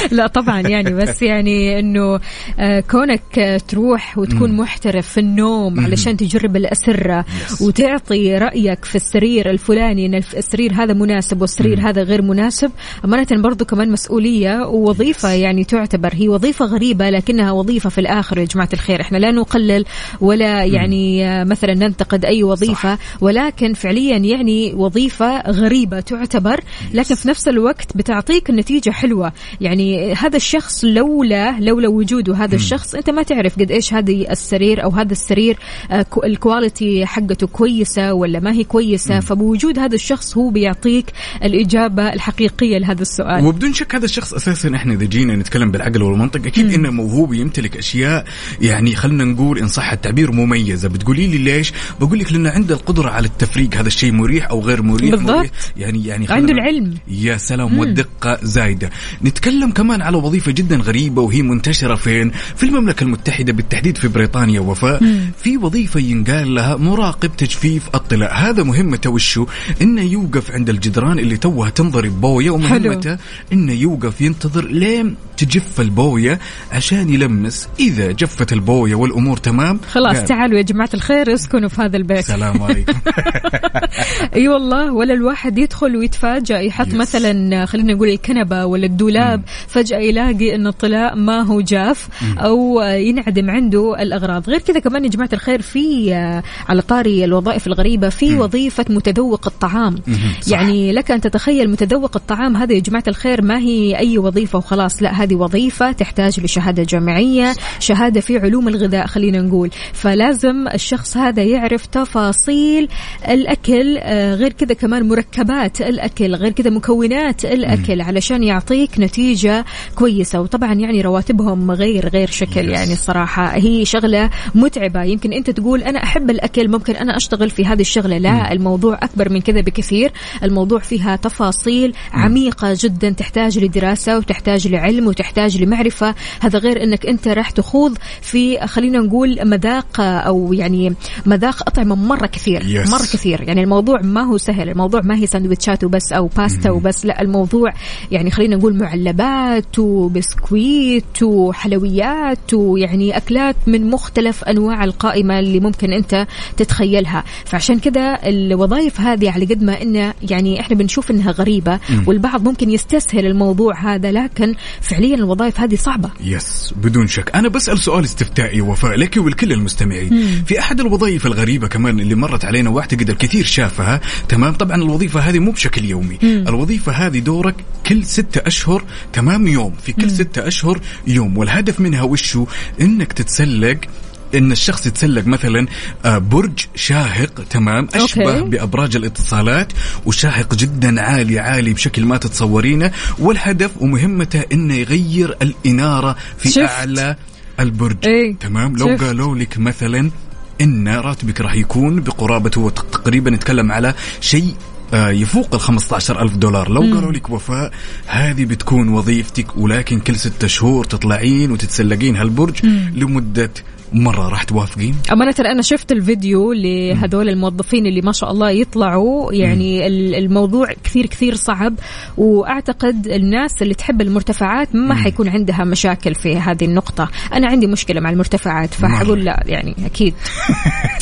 (laughs) لا طبعا يعني بس يعني إنه آه، كونك آه، تروح وتكون محترف في النوم علشان تجرب الأسرة وتعطي رأيك في السرير الفلاني إن السرير هذا مناسب والسرير هذا غير مناسب أمانة برضو كمان مسؤولية ووظيفة يعني تعتبر هي وظيفة غريبة لكنها وظيفة في الآخر يا جماعة الخير. إحنا لا نقلل ولا يعني آه، مثلا ننتقد أي وظيفة ولكن فعليا يعني وظيفة غريبة تعتبر لكن في نفس الوقت بتعطيك النتيجة حلوة. يعني هذا الشخص لولا لولا وجوده هذا الشخص أنت ما تعرف قد إيش هذه السرير أو هذا السرير آه، كو- الكواليتي حقته كويسة ولا ما هي كويسة. فبوجود هذا الشخص هو بيعطيك الإجابة الحقيقية لهذا السؤال. وبدون شك هذا الشخص أساسا إحنا إذا جينا نتكلم بالعقل والمنطق أكيد إنه موهوب يمتلك أشياء. يعني خلينا نقول إن صح التعبير مميزة. بتقولي لي ليش؟ بقول لك لأنه عنده القدرة على التفريق. هذا الشيء مريح أو غير مريح؟ بالضبط. مريح. يعني يعني عنده العلم. يا سلام والدقة زايدة. نتكلم كمان على وظيفة جدا غريبة وهي منتشرة فين؟ في المملكة المتحدة بالتحديد في بريطانيا. وفاء في وظيفة ينقال لها مراقب تجفيف الطلاء. هذا مهمته وشو؟ إنه يوقف عند الجدران اللي توها تنضرب بوية ومهمته إنه يوقف ينتظر لين تجف البوية عشان يلمس. إذا جفت البوية والأمور تمام خلاص قال. تعالوا يا جماعة الخير اسكنوا في هذا البيت. السلام عليكم. (laughs) أي والله ولا الواحد يدخل ويتفاجأ يحط Yes. مثلا خلينا نقول الكنبة ولا الدولاب فجأة يلاقي إن الطلاء ما هو جاف أو ينعدم عنده الأغراض. غير كذا كمان يا جماعة الخير في آه، على طاري الوظائف الغريبة في وظيفة متذوق الطعام. يعني لك أن تتخيل متذوق الطعام هذا يا جماعة الخير ما هي أي وظيفة وخلاص. لا هذه وظيفة تحتاج لشهادة جامعية شهادة في علوم الغذاء خلينا نقول. فلازم الشخص هذا يعرف تفاصيل الأكل آه، غير كذا كمان مركبات الأكل غير كذا مكونات الأكل علشان يعطيك نتيجة كويسة. وطبعا يعني رواتبهم غير غير شكل يعني الصراحة. هي شغلة متعبة. يمكن أنت تقول أنا أحب الأكل ممكن أنا أشتغل في هذه الشغلة. لا الموضوع أكبر من كذا بكثير. الموضوع فيها تفاصيل عميقة جدا تحتاج لدراسة وتحتاج لعلم وتحتاج لمعرفة. هذا غير أنك أنت راح تخوض في خلينا نقول مذاق أو يعني مذاق أطعمة مرة كثير. Yes. مرة كثير. يعني الموضوع ما هو سهل. الموضوع ما هي سندوتشات وبس أو باستا وبس. لا الموضوع يعني خلينا نقول معلبات وبسكويت وحلويات ويعني أكلات من مختلف أنواع القائمة اللي ممكن أنت تتخيلها. فعشان كذا الوظائف هذه على قد ما إنه يعني إحنا بنشوف إنها غريبة والبعض ممكن يستسهل الموضوع هذا لكن فعليا الوظائف هذه صعبة. yes بدون شك. أنا بسأل سؤال استفتائي وفاء لك ولكل المستمعين. في أحد الوظائف الغريبة كمان اللي مرت علينا واعتقد الكثير شافها؟ تمام طبعا الوظيفة هذه مو بشكل يومي. الوظيفة هذه دورك كل ستة أشهر تمام يوم؟ في كل ستة أشهر يوم. والهدف منها وشو؟ إنك تتسلق إن الشخص يتسلق مثلا آه، برج شاهق تمام؟ أشبه أوكي. بأبراج الاتصالات وشاهق جدا عالي عالي بشكل ما تتصورينه. والهدف ومهمته إنه يغير الإنارة في شفت. أعلى البرج. إيه، تمام؟ لو شفت. قالوا لك مثلا إن راتبك راح يكون بقرابة هو تق- تقريبا نتكلم على شيء يفوق ال 15 ألف دولار. لو قالوا لك وفاء هذه بتكون وظيفتك ولكن كل ستة شهور تطلعين وتتسلقين هالبرج لمدة مرة راح توافقين؟ أمانة أنا شفت الفيديو لهذول الموظفين اللي ما شاء الله يطلعوا. يعني ال- الموضوع كثير كثير صعب. وأعتقد الناس اللي تحب المرتفعات ما حيكون عندها مشاكل في هذه النقطة. أنا عندي مشكلة مع المرتفعات فحقول لا يعني أكيد.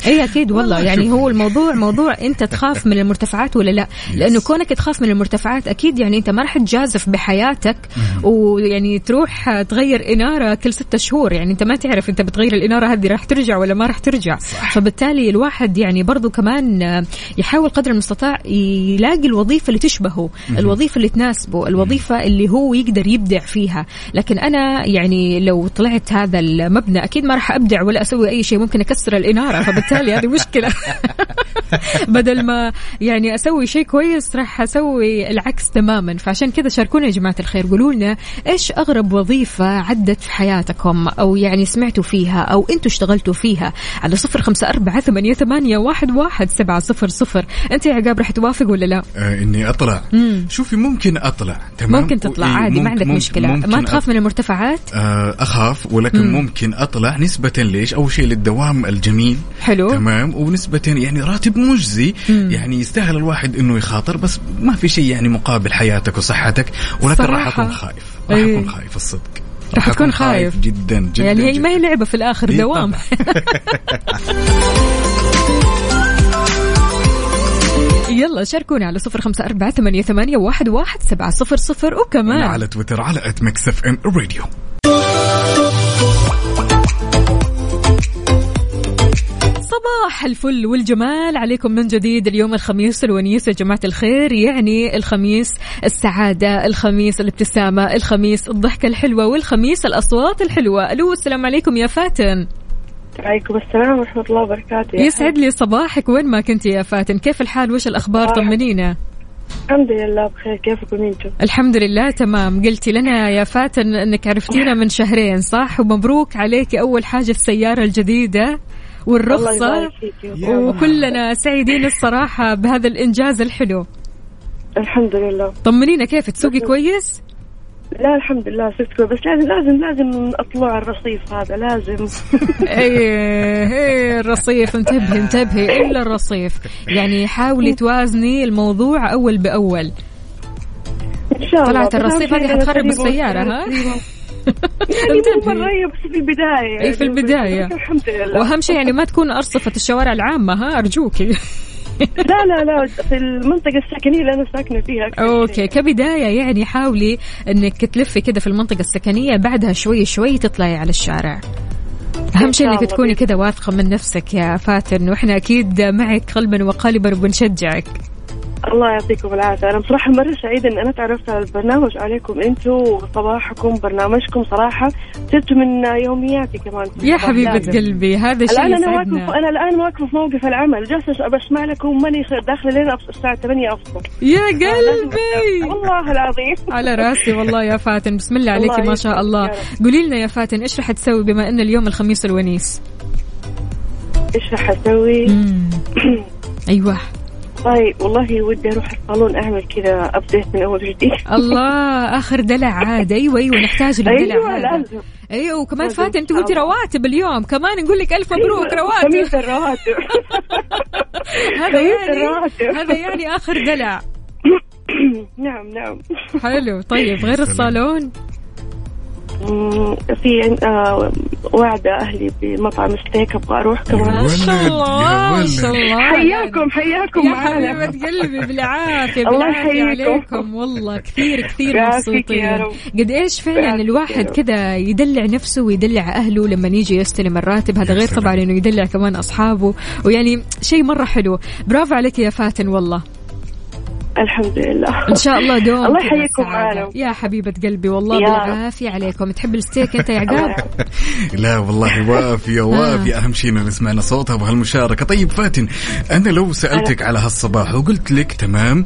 أي أكيد (laughs) والله يعني هو الموضوع موضوع أنت تخاف من المرتفعات ولا لا؟ لأنه كونك تخاف من المرتفعات أكيد يعني أنت ما راح تجازف بحياتك. ويعني تروح تغير إنارة كل ستة شهور. يعني أنت ما تعرف أنت بتغير الإنارة الإنارة هذه راح ترجع ولا ما راح ترجع؟ صح. فبالتالي الواحد يعني برضو كمان يحاول قدر المستطاع يلاقي الوظيفة اللي تشبهه الوظيفة اللي تناسبه الوظيفة اللي هو يقدر يبدع فيها. لكن أنا يعني لو طلعت هذا المبنى أكيد ما راح أبدع ولا أسوي أي شيء ممكن أكسر الإنارة. فبالتالي هذه مشكلة. (laughs) بدل ما يعني أسوي شيء كويس راح أسوي العكس تماما. فعشان كذا شاركونا يا جماعة الخير. قولوا لنا إيش أغرب وظيفة عدت في حياتكم أو يعني سمعتوا فيها أو أنتوا اشتغلتوا فيها على صفر خمسة أربعة ثمانية, ثمانية واحد, واحد سبعة صفر صفر أنت يا عقاب راح توافق ولا لا آه إني أطلع مم. شوفي ممكن أطلع تمام ممكن تطلع عادي ما ممكن- عندك ممكن- مشكلة ممكن ما تخاف أط- من المرتفعات آه، أخاف ولكن مم. ممكن أطلع نسبة ليش؟ أول شيء للدوام الجميل حلو تمام ونسبة يعني راتب مجزي مم. يعني يستاهل الواحد إنه يخاطر بس ما في شيء يعني مقابل حياتك وصحتك ولكن راح. اكون خايف راح. اكون خايف الصدق راح تكون خايف. جدا جدا يعني هي. ما هي لعبة في الآخر إيه دوام (laughs) يلا شاركونا على صفر خمسة أربعة ثمانية, ثمانية واحد, واحد سبعة صفر صفر وكمان على تويتر على at Mix FM Radio صباح الفل والجمال. عليكم من جديد اليوم الخميس الونيس يا جماعة الخير. يعني الخميس السعادة الخميس الابتسامة الخميس الضحكة الحلوة والخميس الأصوات الحلوة. ألو السلام عليكم يا فاتن. عليكم السلام ورحمة الله وبركاته. يسعد لي صباحك. وين ما كنت يا فاتن؟ كيف الحال؟ وش الأخبار. طمنينا. الحمد لله بخير. كيفكم أنتم؟ الحمد لله تمام. قلتي لنا يا فاتن أنك عرفتينا من شهرين صح؟ ومبروك عليك أول حاجة السيارة الجديدة. والرخصة وكلنا سعيدين الصراحة بهذا الإنجاز الحلو. الحمد لله. طمنينا كيف؟ تسوقي (laughs) كويس؟ لا الحمد لله صرت كويس. بس لازم لازم لازم اطلع الرصيف هذا لازم. (laughs) إيه إيه الرصيف. انتبهي انتبهي. (laughs) إلا الرصيف. يعني حاولي توازني الموضوع أول بأول. إن شاء الله. طلعت الرصيف هذه حتخرب قريبة السيارة ها؟ يعني مو مرة بس في البداية إي في البداية. الحمد لله. وأهم شيء يعني ما تكون أرصفة الشوارع العامة ها ارجوكي لا لا لا في المنطقة السكنية اللي أنا ساكنة فيها. أكثر أوكي شيء. كبداية يعني حاولي إنك تلفي كذا في المنطقة السكنية بعدها شوي شوي تطلعي على الشارع. أهم شيء إنك تكوني كذا واثقة من نفسك يا فاتن وإحنا أكيد معك قلبا وقالبا وبنشجعك. الله يعطيكم العافية. أنا بصراحة مرة سعيدة إن أنا تعرفت على البرنامج عليكم أنتم وصباحكم برنامجكم صراحة. صرت من يومياتي كمان يا حبيبة لازم. قلبي هذا شيء الآن أنا واقف أنا الآن واقفة في موقف العمل. جالسة بسمع لكم ماني داخلة لين الساعة 8 أفصل. يا قلبي! والله العظيم. على راسي والله يا فاتن. بسم الله عليك ما شاء الله. قولي لنا يا فاتن إيش راح تسوي بما إن اليوم الخميس الونيس؟ إيش راح أسوي؟ أيوه. والله والله ودي أروح الصالون أعمل كذا أبديت من أول وجديد (laughs) الله آخر دلع عاد. أيوه أيوه نحتاج للدلع أيوة هذا. لازم. أيوه وكمان فاتن أنت قلتي. رواتب اليوم. كمان نقول لك ألف مبروك أيوة، رواتب. خميس الرواتب. (laughs) هذا يعني الرواتب. هذا يعني آخر دلع. (coughs) نعم نعم. حلو. طيب غير الصالون؟ في واعدة أهلي بمطعم ستيك أبغى أروح كمان. ما شاء الله ما شاء الله. حياكم حياكم يا حبيبة قلبي بالعافية الله بالعافية يحييكم. عليكم. والله كثير كثير يعافيك يا مبسوطين. رب. قد إيش فعلا الواحد. كذا يدلع نفسه ويدلع أهله لما يجي يستلم الراتب؟ هذا غير. طبعا إنه يدلع كمان أصحابه. ويعني شيء مرة حلو. برافو عليك يا فاتن والله. الحمد لله إن شاء الله دوم (laughs) الله يحييكم. معانا. يا حبيبة قلبي والله. بالعافية عليكم تحب الستيك أنت يا عقاب (laughs) (laughs) لا والله آه. وافية وافية أهم شيء إنه سمعنا صوتها وهالمشاركة طيب فاتن أنا لو سألتك على هالصباح وقلت لك تمام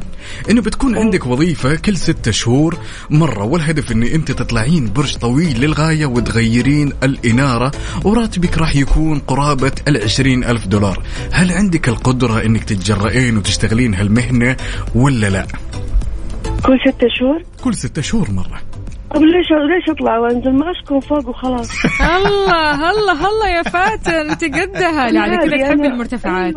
إنه بتكون عندك وظيفة كل ستة شهور مرة والهدف إن أنت تطلعين برج طويل للغاية وتغيرين الإنارة وراتبك راح يكون قرابة العشرين ألف دولار هل عندك القدرة إنك تتجرئين وتشتغلين هالمهنة ولا لا. كل ستة شهور؟ كل ستة شهور مرة. طب ليش ليش اطلع وانزل ما اسكن فوق وخلاص. (laughs) الله الله الله يا فاتن أنت قدها. لا على كذا تحبي المرتفعات.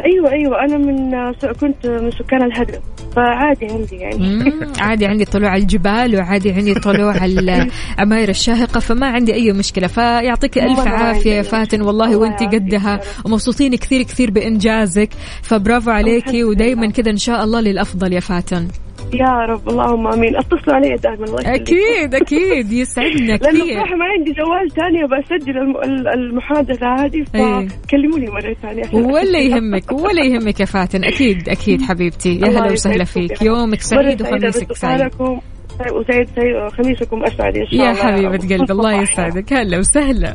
أيوه أيوه. أنا من كنت من سكان الهدف فعادي عندي يعني. (laughs) عادي عندي طلوع على الجبال وعادي عندي طلوع على (laughs) العماير الشاهقة فما عندي أي مشكلة. فيعطيك ما عافية يا فاتن. والله يعافيك. قدها. ومبسوطين كثير كثير بإنجازك. فبرافو عليكي ودايما كذا إن شاء الله للأفضل يا فاتن. يا رب اللهم آمين أتصلوا علي دائما الله أكيد أكيد يسعدنا (laughs) لأنه كثير صراحة ما عندي جوال ثاني بسجل الم- ال- المحادثة هذه إيه. فكلموني مرة ثانية ولا. (laughs) يهمك ولا يهمك يا فاتن أكيد أكيد حبيبتي يا هلا وسهلا فيك يا. يومك سعيد وخميسك سعيد. وسعيد سعيد خميسكم أسعد إن شاء يا الله حبيبة رب. قلبي الله. (laughs) يسعدك هلا وسهلا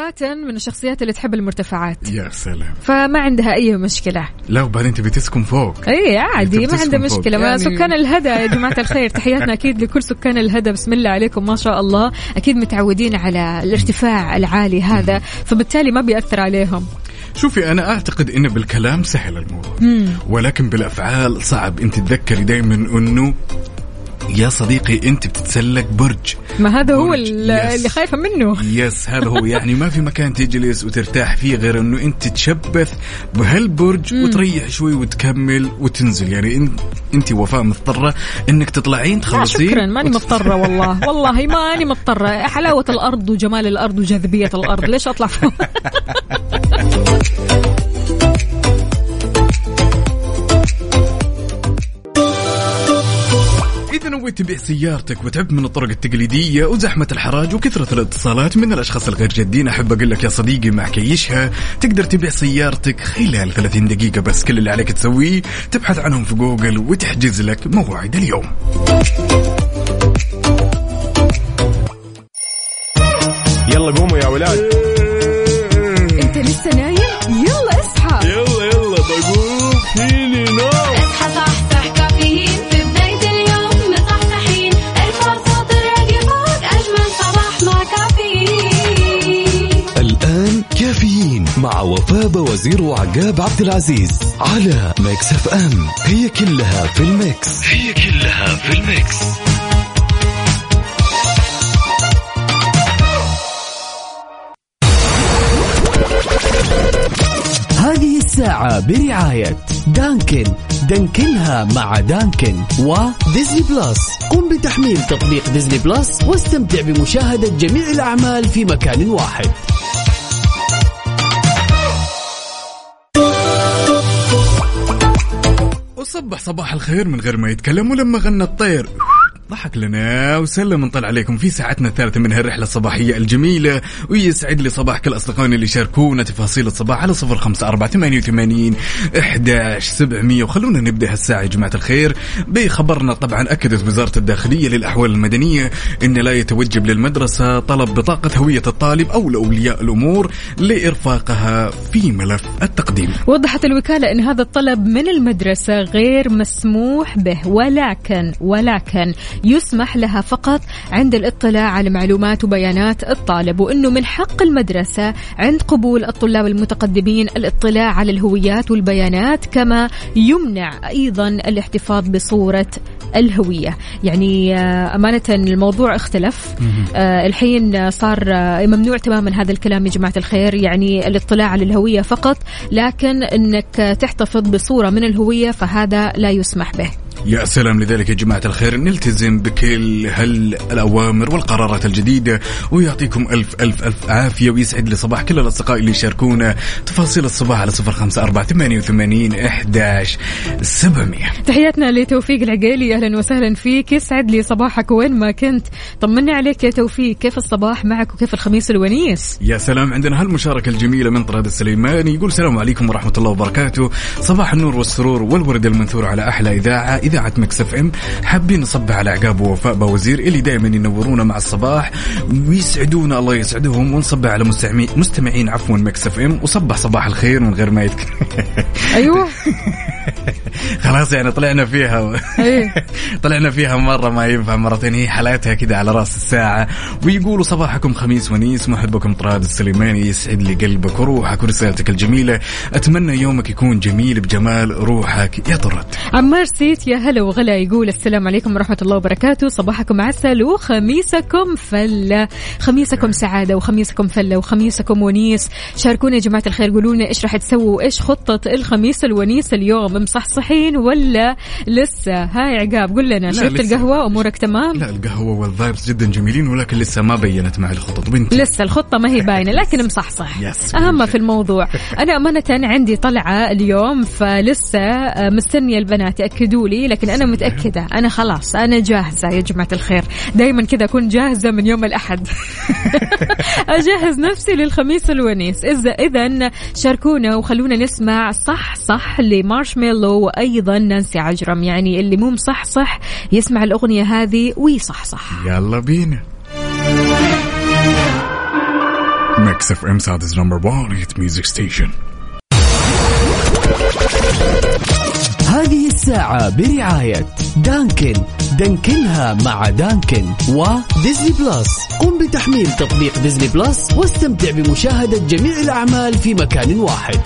فاتن من الشخصيات اللي تحب المرتفعات. يا سلام. فما عندها أي مشكلة. لا وبعدين تبي تسكن فوق. اي عادي ما بتسكن عنده فوق. مشكلة. ما يعني- سكان الهدى يا جماعة الخير. تحياتنا أكيد لكل سكان الهدى. بسم الله عليكم ما شاء الله. أكيد متعودين على الارتفاع العالي هذا فبالتالي ما بيأثر عليهم. شوفي أنا أعتقد انه بالكلام سهل الموضوع. مم. ولكن بالأفعال صعب. أنت تتذكري دائما إنه يا صديقي أنت بتتسلق برج. ما هذا هو برج. يس. اللي خايفة منه. يس هذا هو. (laughs) يعني ما في مكان تجلس وترتاح فيه غير إنه أنت تشبث بهالبرج وتريح شوي وتكمل وتنزل. يعني انت أنت وفاء مضطرة إنك تطلعين لا تخلصين شكرا ماني مضطرة والله. (laughs) والله ماني مضطرة. حلاوة الأرض وجمال الأرض وجاذبية الأرض. ليش أطلع فوق؟ (laughs) إذا نويت تبيع سيارتك وتعبت من الطرق التقليدية وزحمة الحراج وكثرة الاتصالات من الأشخاص الغير جادين أحب أقول لك يا صديقي مع كيشها تقدر تبيع سيارتك خلال 30 دقيقة بس كل اللي عليك تسويه تبحث عنهم في جوجل وتحجز لك موعد اليوم. يلا قوموا يا ولاد. كافيين مع وفاء بوزير وعقاب عبد العزيز على Mix FM. هي كلها في ال mix. هي كلها في ال mix. هذه الساعة برعاية Dunkin. دانكنها مع Dunkin و Disney Plus. قم بتحميل تطبيق Disney Plus واستمتع بمشاهدة جميع الأعمال في مكان واحد. وصبح صباح الخير من غير ما يتكلم ولما غنى الطير. ضحك لنا وسلم نطلع عليكم في ساعتنا الثالثة من هالرحلة الصباحية الجميلة ويسعد لي صباح كل أصدقائنا اللي يشاركونا تفاصيل الصباح على صفر خمسة أربعة ثمانية وثمانين إحداش سبعمية. وخلونا نبدأ هالساعة يا جماعة الخير بخبرنا طبعا أكدت وزارة الداخلية للأحوال المدنية أن لا يتوجب للمدرسة طلب بطاقة هوية الطالب أو لأولياء الأمور لإرفاقها في ملف التقديم. وضحت الوكالة أن هذا الطلب من المدرسة غير مسموح به ولكن ولكن يسمح لها فقط عند الاطلاع على معلومات وبيانات الطالب وأنه من حق المدرسة عند قبول الطلاب المتقدمين الاطلاع على الهويات والبيانات كما يمنع أيضا الاحتفاظ بصورة الهوية. يعني آه، أمانة الموضوع اختلف. آه، الحين صار آه، ممنوع تماما هذا الكلام يا جماعة الخير يعني الاطلاع على الهوية فقط لكن أنك تحتفظ بصورة من الهوية فهذا لا يسمح به. يا سلام لذلك يا جماعة الخير. نلتزم بكل هالأوامر والقرارات الجديدة ويعطيكم ألف ألف ألف عافية ويسعد لي صباح كل الأصدقاء اللي يشاركونا. تفاصيل الصباح على صفر خمسة أربعة ثمانية وثمانين إحداش سبعمية. تحياتنا لتوفيق العقيلي. أهلا وسهلا فيك. يسعد لي صباحك وين ما كنت. طمني عليك يا توفيق. كيف الصباح معك وكيف الخميس الونيس؟ يا سلام. عندنا هالمشاركة الجميلة من طراد السليماني يقول السلام عليكم ورحمة الله وبركاته. صباح النور والسرور والورد المنثور على أحلى إذاعة. إذاعة Mix FM. حابين نصبح على عقاب ووفاء بوزير اللي دائما ينورونا مع الصباح ويسعدونا الله يسعدهم. ونصبح على مستمعين مستمعين عفوا Mix FM. وصبح صباح الخير من غير ما يتكلم (laughs) أيوه. خلاص يعني طلعنا فيها. إيه (laughs) طلعنا فيها مرة ما ينفع مرتين هي حالاتها كده على رأس الساعة. ويقولوا صباحكم خميس ونيس. محبكم طراد السليماني يسعد لي قلبك وروحك ورسالتك الجميلة. أتمنى يومك يكون جميل بجمال روحك. يا طراد عمار سيت يا هلا وغلا يقول السلام عليكم ورحمة الله وبركاته. صباحكم عسل وخميسكم فلة. خميسكم سعادة وخميسكم فلة وخميسكم ونيس. شاركونا يا جماعة الخير. قولوا لنا إيش راح تسووا وإيش خطة الخميس الونيس اليوم. مصحصحين ولا لسه؟ ها يا عقاب قول لنا. شربت. القهوة؟ أمورك تمام؟ لا القهوة وال vibes جدا جميلين ولكن لسه ما بينت معي الخطط. وانت لسه الخطة ما هي (laughs) باينة لكن مصحصح. ما في الموضوع. أنا أمانة عندي طلعة اليوم فلسه مستنية البنات. يأكدوا لي لكن أنا متأكدة. أنا خلاص أنا جاهزة يا جماعة الخير. دايما كذا أكون جاهزة من يوم الأحد. (laughs) أجهز نفسي للخميس الونيس. إذا إذا شاركونا وخلونا نسمع صح صح ل Marshmello وأيضا نانسي عجرم. يعني اللي مو مصحصح يسمع الأغنية هذه ويصحصح يلا بينا. Mix FM Saudi's number 1 hit music هذه الساعة برعاية Dunkin. دانكنها مع Dunkin و Disney Plus. قم بتحميل تطبيق Disney Plus واستمتع بمشاهدة جميع الأعمال في مكان واحد.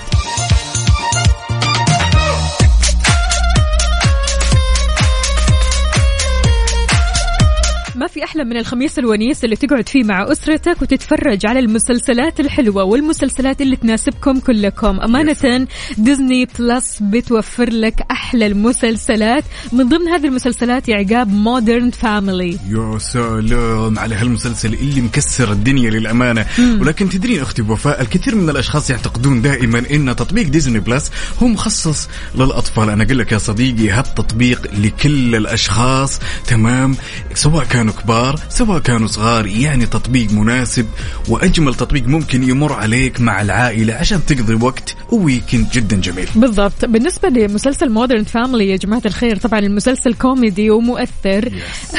أحلى من الخميس الونيس اللي تقعد فيه مع أسرتك وتتفرج على المسلسلات الحلوة والمسلسلات اللي تناسبكم كلكم. أمانة Disney Plus بتوفر لك أحلى المسلسلات. من ضمن هذه المسلسلات يا عقاب Modern Family. يا سلام على هالمسلسل اللي مكسر الدنيا للأمانة. ولكن تدرين أختي وفاء الكثير من الأشخاص يعتقدون دائما أن تطبيق Disney Plus هو مخصص للأطفال. أنا أقول لك يا صديقي هالتطبيق لكل الأشخاص تمام؟ سواء كانوا كبار سواء كانوا صغار يعني تطبيق مناسب وأجمل تطبيق ممكن يمر عليك مع العائلة عشان تقضي وقت و weekend جدا جميل. بالضبط. بالنسبة لمسلسل Modern Family يا جماعة الخير طبعا المسلسل كوميدي ومؤثر.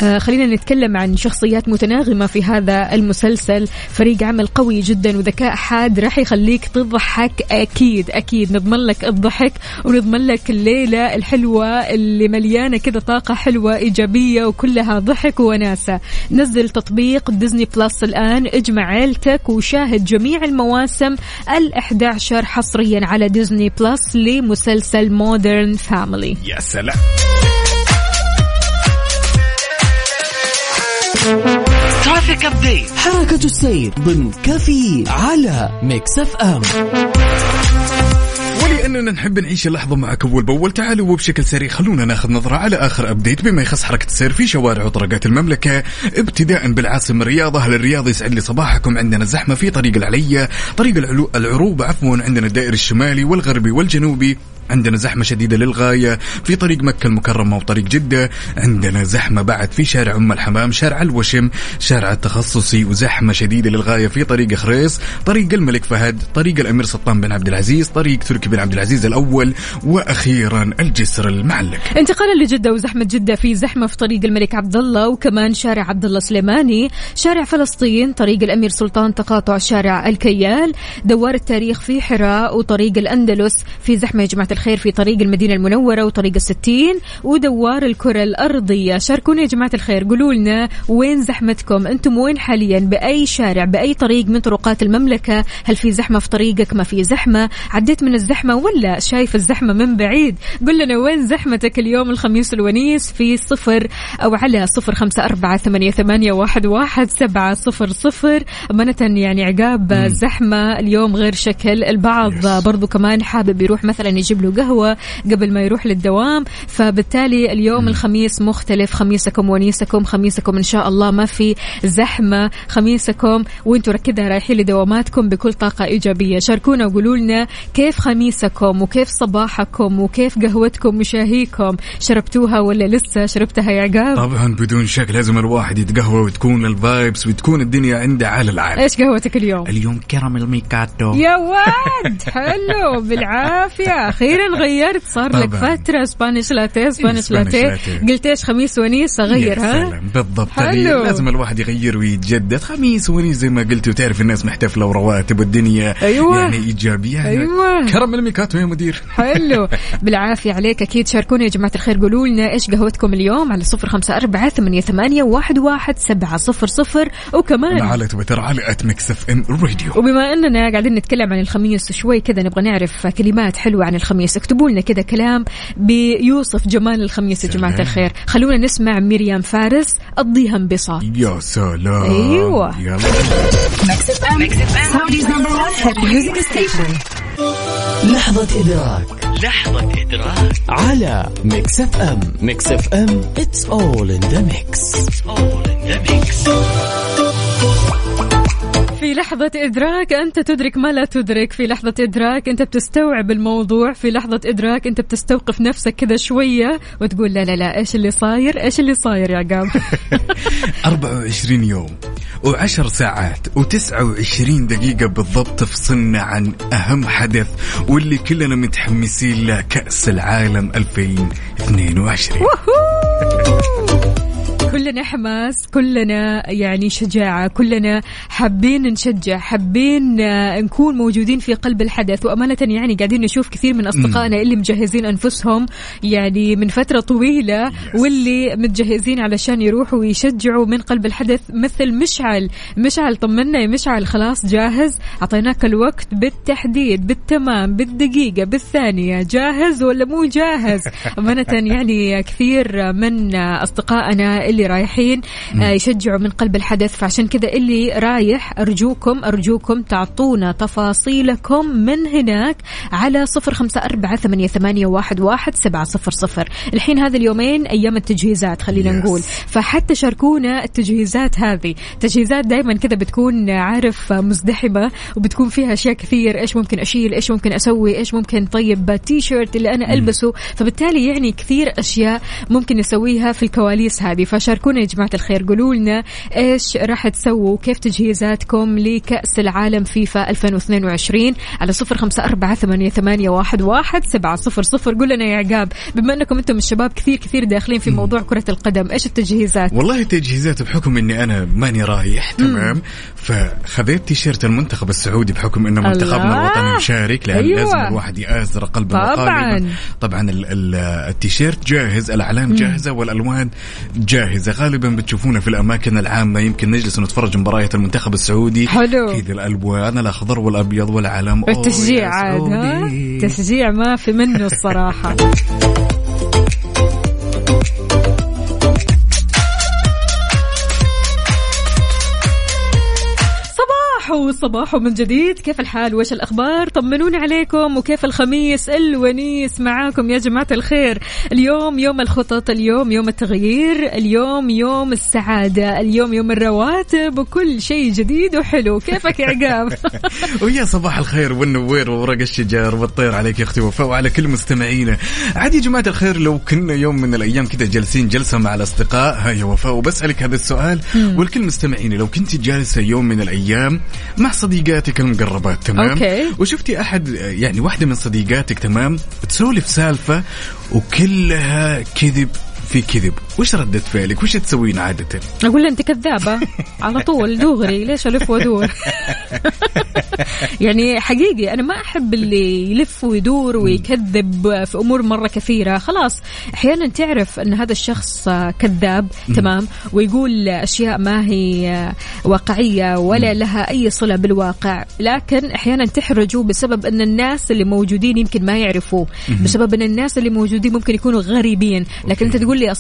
آه خلينا نتكلم عن شخصيات متناغمة في هذا المسلسل. فريق عمل قوي جدا وذكاء حاد راح يخليك تضحك. أكيد أكيد نضمن لك الضحك ونضمن لك الليلة الحلوة اللي مليانة كذا طاقة حلوة إيجابية وكلها ضحك وناسة. نزل تطبيق Disney Plus الآن. اجمع عيلتك وشاهد جميع المواسم ال11 حصريا على Disney Plus لمسلسل Modern Family. يا سلام. traffic update حركة السير ضمن كفي على Mix FM. ولاننا نحب نعيش اللحظه معك اول باول تعالوا وبشكل سريع خلونا ناخذ نظرة على آخر أبديت. بما يخص حركة السير في شوارع وطرقات المملكة ابتداء بالعاصمة الرياض أهل الرياض يسعد لي صباحكم عندنا زحمة في طريق العليه طريق العروبه عفوا عندنا الدائري الشمالي والغربي والجنوبي. عندنا زحمة شديدة للغاية في طريق مكة المكرمة وطريق جدة. عندنا زحمة بعد في شارع أم الحمام شارع الوشم شارع التخصصي وزحمة شديدة للغاية في طريق خريص طريق الملك فهد طريق الأمير سلطان بن عبد العزيز طريق تركي بن عبد العزيز الأول وأخيرا الجسر المعلق. انتقالا لجدة وزحمة جدة في زحمة في طريق الملك عبد الله وكمان شارع عبد الله سليماني شارع فلسطين طريق الأمير سلطان تقاطع شارع الكيال دوار التاريخ في حراء وطريق الأندلس في زحمة يا جماعة الخير في طريق المدينة المنورة وطريق الستين ودوار الكرة الأرضية. شاركونا يا جماعة الخير. قولوا لنا وين زحمتكم؟ أنتم وين حاليا؟ بأي شارع؟ بأي طريق من طرقات المملكة؟ هل في زحمة في طريقك؟ ما في زحمة؟ عديت من الزحمة ولا شايف الزحمة من بعيد؟ قل لنا وين زحمتك اليوم الخميس الونيس في صفر أو على صفر خمسة أربعة ثمانية, ثمانية واحد, واحد سبعة صفر صفر. أمانة يعني عقاب زحمة اليوم غير شكل البعض. برضو كمان حابب يروح مثلا يجيب له قهوة قبل ما يروح للدوام. فبالتالي اليوم الخميس مختلف. خميسكم ونيسكم خميسكم إن شاء الله ما في زحمة. خميسكم وأنتم كذا رايحين لدواماتكم بكل طاقة إيجابية. شاركونا وقولوا لنا كيف خميسكم وكيف صباحكم وكيف قهوتكم وشاهيكم. شربتوها ولا لسه؟ شربتها يا عقاب؟ طبعا بدون شك لازم الواحد يتقهوى وتكون ال vibes وتكون الدنيا عنده على العال إيش قهوتك اليوم؟ اليوم caramel macchiato يا واد حلو. بالعافية. أخيرا غيرت صار لك طبعاً. فترة. Spanish latte Spanish latte. قلت إيش خميس ونيس أغير يا ها؟ بالضبط. حلو. لازم الواحد يغير ويتجدد. خميس ونيس زي ما قلت وتعرف الناس محتفلة ورواتب والدنيا أيوة. يعني إيجابية. يعني أيوة. caramel macchiato يا مدير. حلو. (laughs) بالعافية عليك. أكيد شاركونا يا جماعة الخير. قولوا لنا إيش قهوتكم اليوم على صفر خمسة أربعة ثمانية, ثمانية واحد, واحد سبعة صفر صفر. وكمان على تويتر على at Mix FM Radio وبما أننا قاعدين نتكلم عن الخميس شوي كذا نبغى نعرف كلمات حلوة عن الخميس. الخميس. اكتبوا لنا كذا كلام بيوصف جمال الخميس يا سلام. الخير. خلونا نسمع ميريام فارس قضيها انبساط يا سلام. أيوة. يلا لحظة إدراك. لحظة إدراك. على Mix FM Mix FM it's all in the mix. في لحظة إدراك أنت تدرك ما لا تدرك في لحظة إدراك أنت بتستوعب الموضوع في لحظة إدراك أنت بتستوقف نفسك كذا شوية وتقول لا لا لا إيش اللي صاير؟ إيش اللي صاير يا عقاب (laughs) 24 يوم و10 ساعات و29 دقيقة بالضبط تفصلنا عن أهم حدث واللي كلنا متحمسين له كأس العالم 2022 كلنا حماس كلنا يعني شجاعة كلنا حابين نشجع حابين آه، نكون موجودين في قلب الحدث. وأمانة يعني قاعدين نشوف كثير من أصدقائنا اللي مجهزين أنفسهم يعني من فترة طويلة واللي متجهزين علشان يروحوا ويشجعوا من قلب الحدث. مثل مشعل مشعل طمنا يا مشعل خلاص جاهز؟ أعطيناك الوقت بالتحديد بالتمام بالدقيقة بالثانية جاهز ولا مو جاهز؟ (laughs) أمانة يعني كثير من أصدقائنا اللي رايحين آه، يشجعوا من قلب الحدث. فعشان كذا اللي رايح أرجوكم أرجوكم تعطونا تفاصيلكم من هناك على صفر خمسة أربعة ثمانية, ثمانية واحد, واحد سبعة صفر صفر. الحين هذه اليومين أيام التجهيزات خلينا Yes. نقول. فحتى شاركونا التجهيزات هذه. تجهيزات دائما كذا بتكون عارف مزدحمة وبتكون فيها أشياء كثير. إيش ممكن أشيل؟ إيش ممكن أسوي؟ إيش ممكن طيب تي شيرت اللي أنا ألبسه؟ فبالتالي يعني كثير أشياء ممكن نسويها في الكواليس هذه. فشاركونا يا جماعة الخير. قولوا لنا إيش راح تسووا كيف تجهيزاتكم لكأس العالم فيفا 2022 على صفر خمسة أربعة ثمانية, ثمانية واحد, واحد سبعة صفر صفر. قول لنا يا عقاب بما أنكم أنتم الشباب كثير كثير داخلين في موضوع كرة القدم إيش التجهيزات؟ والله تجهيزات بحكم إني أنا ماني رايح تمام؟ فخذيت تيشيرت المنتخب السعودي بحكم إنه منتخبنا. الوطني مشارك لأن أيوة. لازم الواحد يآزر قلب طبعاً. طبعا ال- ال- التيشيرت جاهز الاعلام جاهزة والألوان جاهزه غالبا بتشوفونا في الأماكن العامة يمكن نجلس ونتفرج مباريات المنتخب السعودي حلو. كذا الالوان الاخضر والابيض والعلم التشجيع عاد. تشجيع ما في منه الصراحة (laughs) صباح صباح من جديد. كيف الحال؟ وش الأخبار؟ طمنوني عليكم. وكيف الخميس الونيس معاكم يا جماعة الخير؟ اليوم يوم الخطط اليوم يوم التغيير اليوم يوم السعادة اليوم يوم الرواتب وكل شيء جديد وحلو. كيفك يا عقاب؟ (laughs) ويا صباح الخير والنوير وورق الشجار والطير عليك يا أختي وفاء وعلى كل مستمعينا عاد يا جماعة الخير لو كنا يوم من الأيام كذا جالسين جلسة مع الأصدقاء ها يا وفاء وبسألك هذا السؤال. والكل مستمعينا لو كنت جالسة يوم من الأيام مع صديقاتك المقربات تمام؟ okay. وشفتي أحد يعني واحدة من صديقاتك تمام؟ تسولف سالفة وكلها كذب في كذب. وش ردة فعلك؟ وش تسوين عادة؟ أقول له أنت كذابة. على طول دغري. ليش ألف وأدور؟ يعني حقيقي أنا ما أحب اللي يلف ويدور ويكذب في أمور مرة كثيرة. خلاص أحيانا تعرف أن هذا الشخص كذاب تمام؟ ويقول أشياء ما هي واقعية ولا لها أي صلة بالواقع. لكن أحيانا تحرجوا بسبب أن الناس اللي موجودين يمكن ما يعرفوه. بسبب أن الناس اللي موجودين ممكن يكونوا غريبين. لكن أنت تقول لي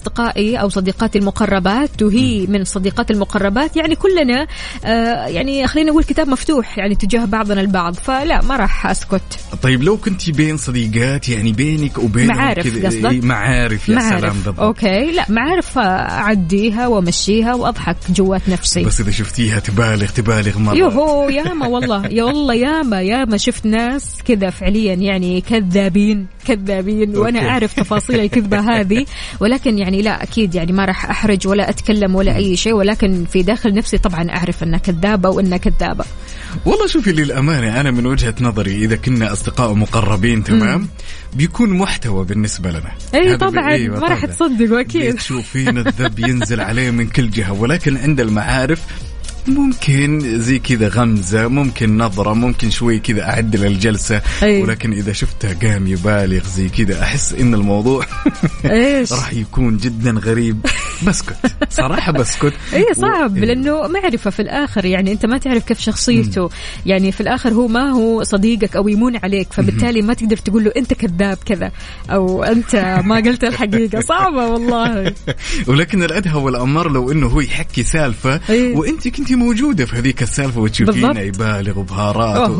اصدقائي أو صديقاتي المقربات وهي من صديقات المقربات. يعني كلنا آه يعني خلينا نقول كتاب مفتوح يعني تجاه بعضنا البعض فلا ما راح أسكت. طيب لو كنت بين صديقات يعني بينك وبينهم معارف قصدك؟ إيه، معارف يا سلام معارف بالضبط. أوكي لا معارف أعديها وأمشيها وأضحك جوات نفسي. بس إذا شفتيها تبالغ تبالغ مرة. يوهو ياما والله يا والله ياما ياما شفت ناس كذا فعليا يعني كذابين كذابين وأنا. أعرف تفاصيل الكذبة هذه. ولكن يعني لا أكيد يعني ما راح أحرج ولا أتكلم ولا أي شيء ولكن في داخل نفسي طبعا أعرف أنها كذابة وأنها كذابة. والله شوفي للأمانة أنا من وجهة نظري إذا كنا أصدقاء مقربين تمام؟ بيكون محتوى بالنسبة لنا. اي طبعا. أيوة ما راح. تصدقوا أكيد. تشوفين الذب ينزل عليه من كل جهة؟ ولكن عند المعارف ممكن زي كذا غمزة ممكن نظرة ممكن شوي كذا أعدل الجلسة أي. ولكن إذا شفتها قام يبالغ زي كذا أحس إن الموضوع إيش؟ (laughs) راح يكون جدا غريب. بسكت. صراحة بسكت. (laughs) اي صعب و- لأنه معرفه في الآخر يعني أنت ما تعرف كيف شخصيته. يعني في الآخر هو ما هو صديقك أو يمون عليك فبالتالي ما تقدر تقول له أنت كذاب كذا أو أنت ما قلت الحقيقة. (laughs) صعبة والله. ولكن الأدهى والأمر لو إنه هو يحكي سالفة إيه. وأنت كنت موجودة في هذيك السالفة وتشوفينه. يبالغ وبهارات.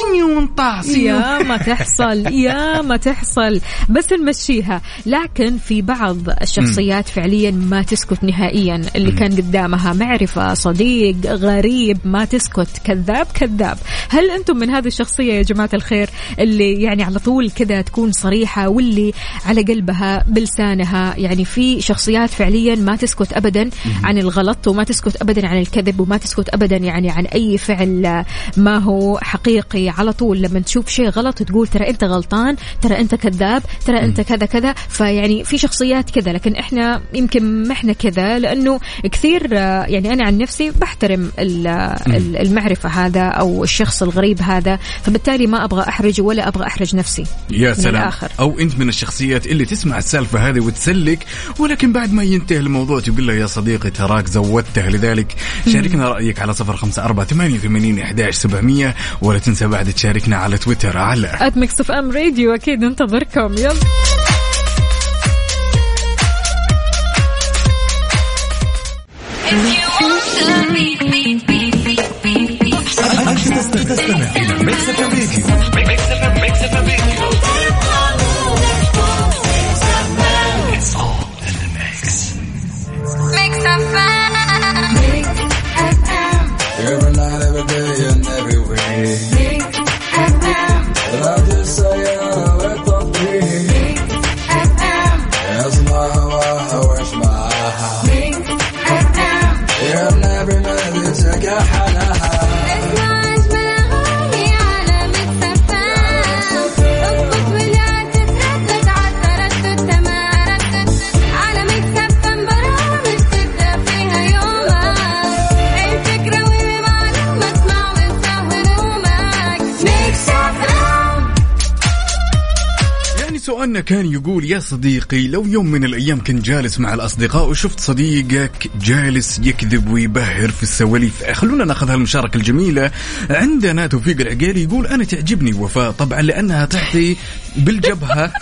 سنيون طع سنيون. يا ما تحصل يا ما تحصل. بس نمشيها. لكن في بعض الشخصيات فعليا ما تسكت نهائيا. اللي كان قدامها معرفة صديق غريب ما تسكت. كذاب كذاب. هل أنتم من هذه الشخصية يا جماعة الخير اللي يعني على طول كذا تكون صريحة واللي على قلبها بلسانها؟ يعني في شخصيات فعليا ما تسكت أبدا عن الغلط وما تسكت أبدا عن الكذب وما تسكت أبدا يعني عن أي فعل ما هو حقيقي. على طول لما تشوف شيء غلط تقول ترى أنت غلطان ترى أنت كذاب ترى أنت كذا كذا. فيعني في شخصيات كذا لكن إحنا يمكن ما إحنا كذا لأنه كثير آه، يعني أنا عن نفسي بحترم ال- ال- المعرفة هذا أو الشخص الغريب هذا. فبالتالي ما أبغى أحرجه ولا أبغى أحرج نفسي. يا سلام. الآخر. أو أنت من الشخصيات اللي تسمع السالفة هذه وتسلك ولكن بعد ما ينتهي الموضوع تقول له يا صديقي تراك زودته. لذلك شاركنا رأيك على صفر خمسة أربعة ثمانية وثمانين احداش سبعمئه ولا تنسى بعد تشاركنا على تويتر على Mix FM Radio أكيد ننتظركم. يلا. Every يا صديقي لو يوم من الأيام كنت جالس مع الأصدقاء وشفت صديقك جالس يكذب ويبهر في السواليف خلونا ناخذ هالمشاركة الجميلة. عندنا توفيق العقيلي يقول أنا تعجبني وفاء طبعا لأنها تعطي بالجبهة.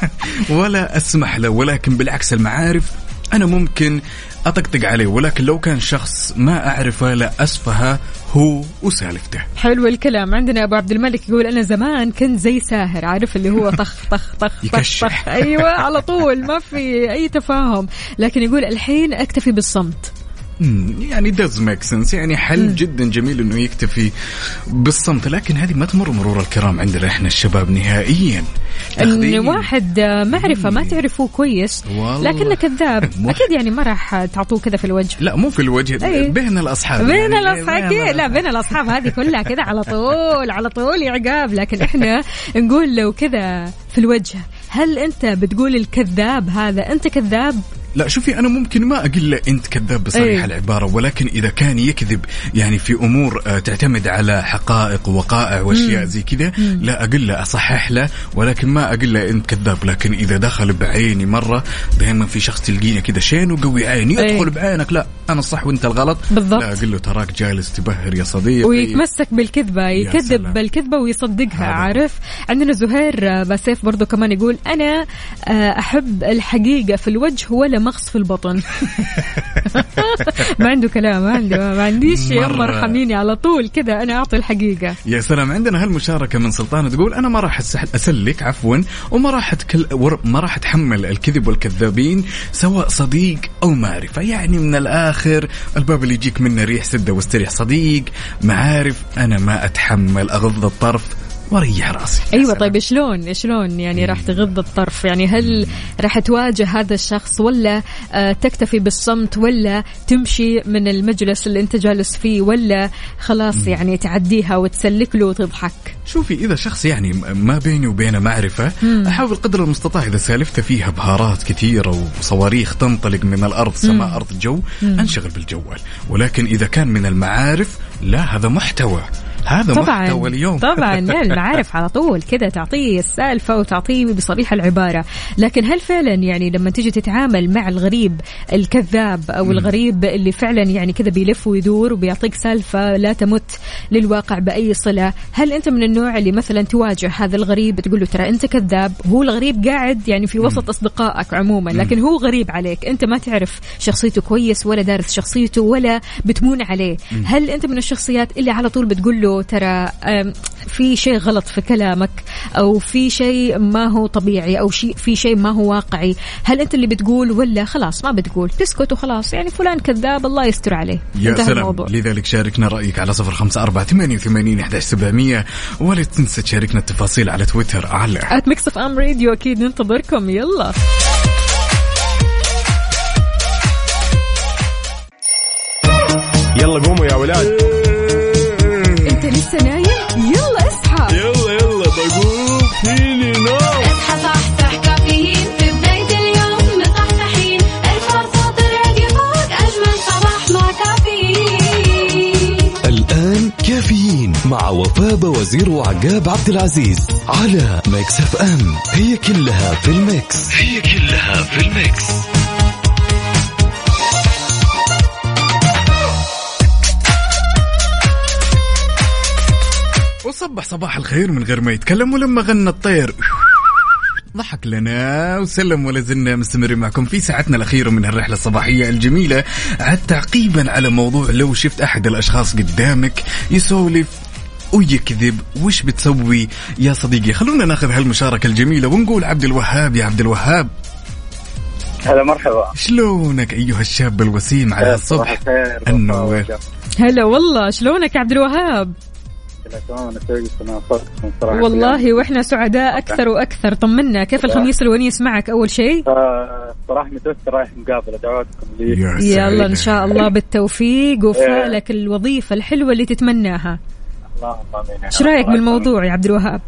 (laughs) ولا أسمح له ولكن بالعكس المعارف أنا ممكن أطقطق عليه ولكن لو كان شخص ما أعرفه لا أسفه هو وسالفته. حلو الكلام. عندنا أبو عبد الملك يقول أنا زمان كنت زي ساهر عارف اللي هو طخ (laughs) طخ طخ طخ. طخ. أيوه على طول ما في أي تفاهم. لكن يقول الحين أكتفي بالصمت. يعني does make sense. يعني حل جدا جميل إنه يكتفي بالصمت. لكن هذه ما تمر مرور الكرام عندنا إحنا الشباب نهائيا. إن واحد معرفة ما تعرفوه كويس. لكنه كذاب. (laughs) أكيد يعني ما راح تعطوه كذا في الوجه. لا مو في الوجه. أي. بين الأصحاب. بين يعني الأصحاب. أكيد. لا بين الأصحاب هذه كلها كذا على طول على طول عقاب لكن إحنا نقول لو كذا في الوجه هل أنت بتقول الكذاب هذا أنت كذاب؟ لا شوفي أنا ممكن ما أقول له أنت كذاب بصريح أي. العبارة ولكن إذا كان يكذب يعني في أمور آه، تعتمد على حقائق ووقائع وأشياء زي كذا لا أقول له أصحح له ولكن ما أقول له أنت كذاب لكن إذا دخل بعيني مرة دائما في شخص تلقينه كذا شين وقوي عيني. يدخل بعينك لا أنا الصح وأنت الغلط بالضبط. لا أقول له تراك جالس تبهر يا صديقي ويتمسك بالكذبة يكذب سلام. بالكذبة ويصدقها هذا. عارف عندنا زهير آه، باسيف برضو كمان يقول أنا آه، أحب الحقيقة في الوجه ولا مغص في البطن. ما عنده كلام ما عنده ما عنديش يا مرة. مرحميني على طول كذا أنا أعطي الحقيقة. يا سلام عندنا هالمشاركة من سلطانة تقول أنا ما راح أسلك عفوا وما راح أتكل... ما راح أتحمل الكذب والكذابين سواء صديق أو معرفة. يعني من الآخر الباب اللي يجيك منه ريح سدة واستريح صديق معارف أنا ما أتحمل أغض الطرف. واريح راسي. أيوه. طيب شلون؟ شلون يعني راح تغض الطرف؟ يعني هل راح تواجه هذا الشخص ولا آه، تكتفي بالصمت ولا تمشي من المجلس اللي أنت جالس فيه ولا خلاص يعني تعديها وتسلك له وتضحك؟ شوفي إذا شخص يعني ما بيني وبينه معرفة أحاول قدر المستطاع إذا سالفته فيها بهارات كثيرة وصواريخ تنطلق من الأرض سماء أرض جو أنشغل بالجوال. ولكن إذا كان من المعارف لا هذا محتوى. هذا طبعا محتوى اليوم طبعا. (laughs) لا المعارف على طول كذا تعطيه السالفة وتعطيه بصريح العبارة. لكن هل فعلا يعني لما تيجي تتعامل مع الغريب الكذاب أو الغريب اللي فعلا يعني كذا بيلف ويدور وبيعطيك سالفة لا تمت للواقع بأي صلة هل أنت من النوع اللي مثلا تواجه هذا الغريب تقول له ترى أنت كذاب هو الغريب قاعد يعني في وسط أصدقائك عموما لكن هو غريب عليك أنت ما تعرف شخصيته كويس ولا دارس شخصيته ولا بتمون عليه. هل أنت من الشخصيات اللي على طول بتقول له ترى في شيء غلط في كلامك أو في شيء ما هو طبيعي أو شيء في شيء ما هو واقعي. هل أنت اللي بتقول ولا خلاص ما بتقول؟ تسكت وخلاص. يعني فلان كذاب الله يستر عليه. يا انتهى سلام. الموضوع. لذلك شاركنا رأيك على صفر خمسة أربعة ثمانية وثمانين إحداش سبعمية ولا تنسى تشاركنا التفاصيل على تويتر على at Mix FM Radio أكيد ننتظركم. يلا. يلا قوموا يا ولاد. يلا يلا بقوم فيني نوم. اصحى صحصح كافيين في بداية اليوم مصحصحين. الفرصة تراك فوق أجمل صباح مع كافيين. الآن كافيين مع وفاء وزير وعقاب عبد العزيز على ميكس اف ام. هي كلها في الميكس. هي كلها في الميكس. وصبح صباح الخير من غير ما يتكلم ولما غنى الطير. ضحك لنا وسلم ولا زلنا مستمرين معكم في ساعتنا الأخيرة من الرحلة الصباحية الجميلة. عاد تعقيبا على موضوع لو شفت أحد الأشخاص قدامك يسولف ويكذب وش بتسوي يا صديقي؟ خلونا ناخذ هالمشاركة الجميلة ونقول عبد الوهاب يا عبد الوهاب. هلا مرحبا. شلونك أيها الشاب الوسيم على الصبح؟ النور. هلا والله شلونك يا عبد الوهاب؟ تمام أنا كويس أنا صدقكم صراحة والله وإحنا سعداء أكثر وأكثر. طمنا كيف الخميس الونيس معك أول شيء. آه، صراحة متوتر رايح مقابلة دعواتكم لي. يلا إن. شاء الله (laughs) بالتوفيق. وفاء إيه. لك الوظيفة الحلوة اللي تتمناها. اللهم آمين إيش رأيك بالموضوع يا عبد الوهاب؟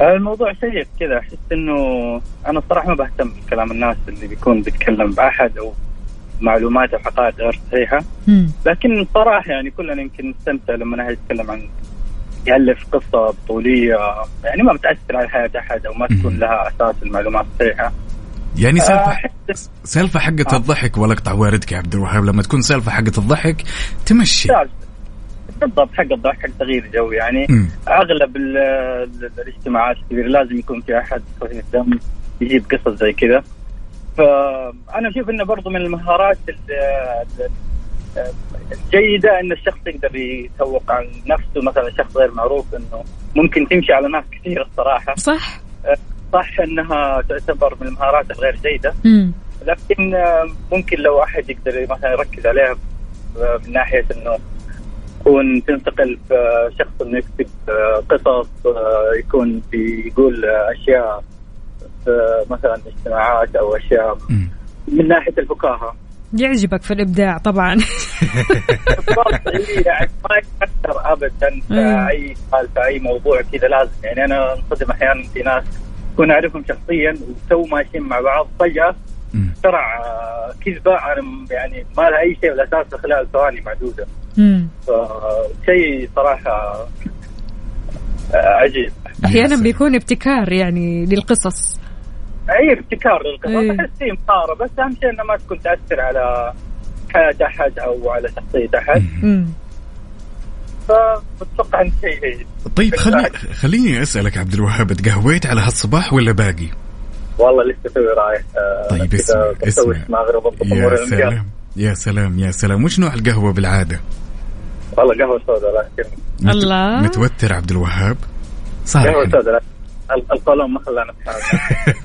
آه، الموضوع سيء كذا. أحس إنه أنا الصراحه ما بهتم بكلام الناس اللي بيكون بيتكلم بأحد أو معلومات أو حقائق غير صحيحة. لكن صراحة يعني كلنا يمكن نستمتع لما نحن نتكلم عن يألف قصة بطولية يعني ما بتأثر على حياة أحد أو ما تكون لها أساس المعلومات الصحيحة. يعني آه، سالفة أحس سالفة حقة الضحك ولا اقطع واردك يا عبد الوهاب لما تكون سالفة حقة الضحك تمشي. بالضبط حق الضحك حق تغيير جو يعني. مم. أغلب ال- ال- الاجتماعات الكبيرة لازم يكون في أحد خفيف دم يجيب قصص زي كذا. فأنا أشوف إنه برضو من المهارات ال- ال- الجيده إن الشخص يقدر يسوق عن نفسه مثلا شخص غير معروف إنه ممكن تمشي على ناس كثير الصراحة صح صح إنها تعتبر من المهارات الغير جيدة مم. لكن آه، ممكن لو أحد يقدر مثلا يركز عليها آه، من ناحية إنه يكون تنتقل في شخص إنه يكتب قصص يكون بيقول أشياء في مثلا اجتماعات أو أشياء مم. من ناحية الفكاهه يعجبك في الإبداع طبعا يعني ما يتاثر ابدا في. اي سؤال في اي موضوع كذا لازم يعني أنا انصدم أحيانا في ناس كون اعرفهم شخصيا وتو ماشيين مع بعض فجاه. اخترع آه، كذبه أنا يعني ما لها اي شيء والاساس في خلال ثواني معدوده. فشيء صراحة عجيب أحيانا بيكون ابتكار يعني للقصص أي ابتكار للقصص إيه. أحس فيه مهاره بس أهم شيء انها ما تكون تأثر على حياه أحد أو على شخصية أحد. فبتوقع إن شيء جيد طيب خلي خليني أسألك عبد الوهاب تقهويت على هالصباح ولا باقي؟ والله لسه توي رايح آه، طيب اسمع اسمع مغرب يا سلام يا سلام يا سلام وش نوع القهوة بالعادة؟ والله قهوة سوداء لكن مت- الله. متوتر عبد الوهاب؟ صار قهوة. سوداء لكن ال- القولون ما خلانا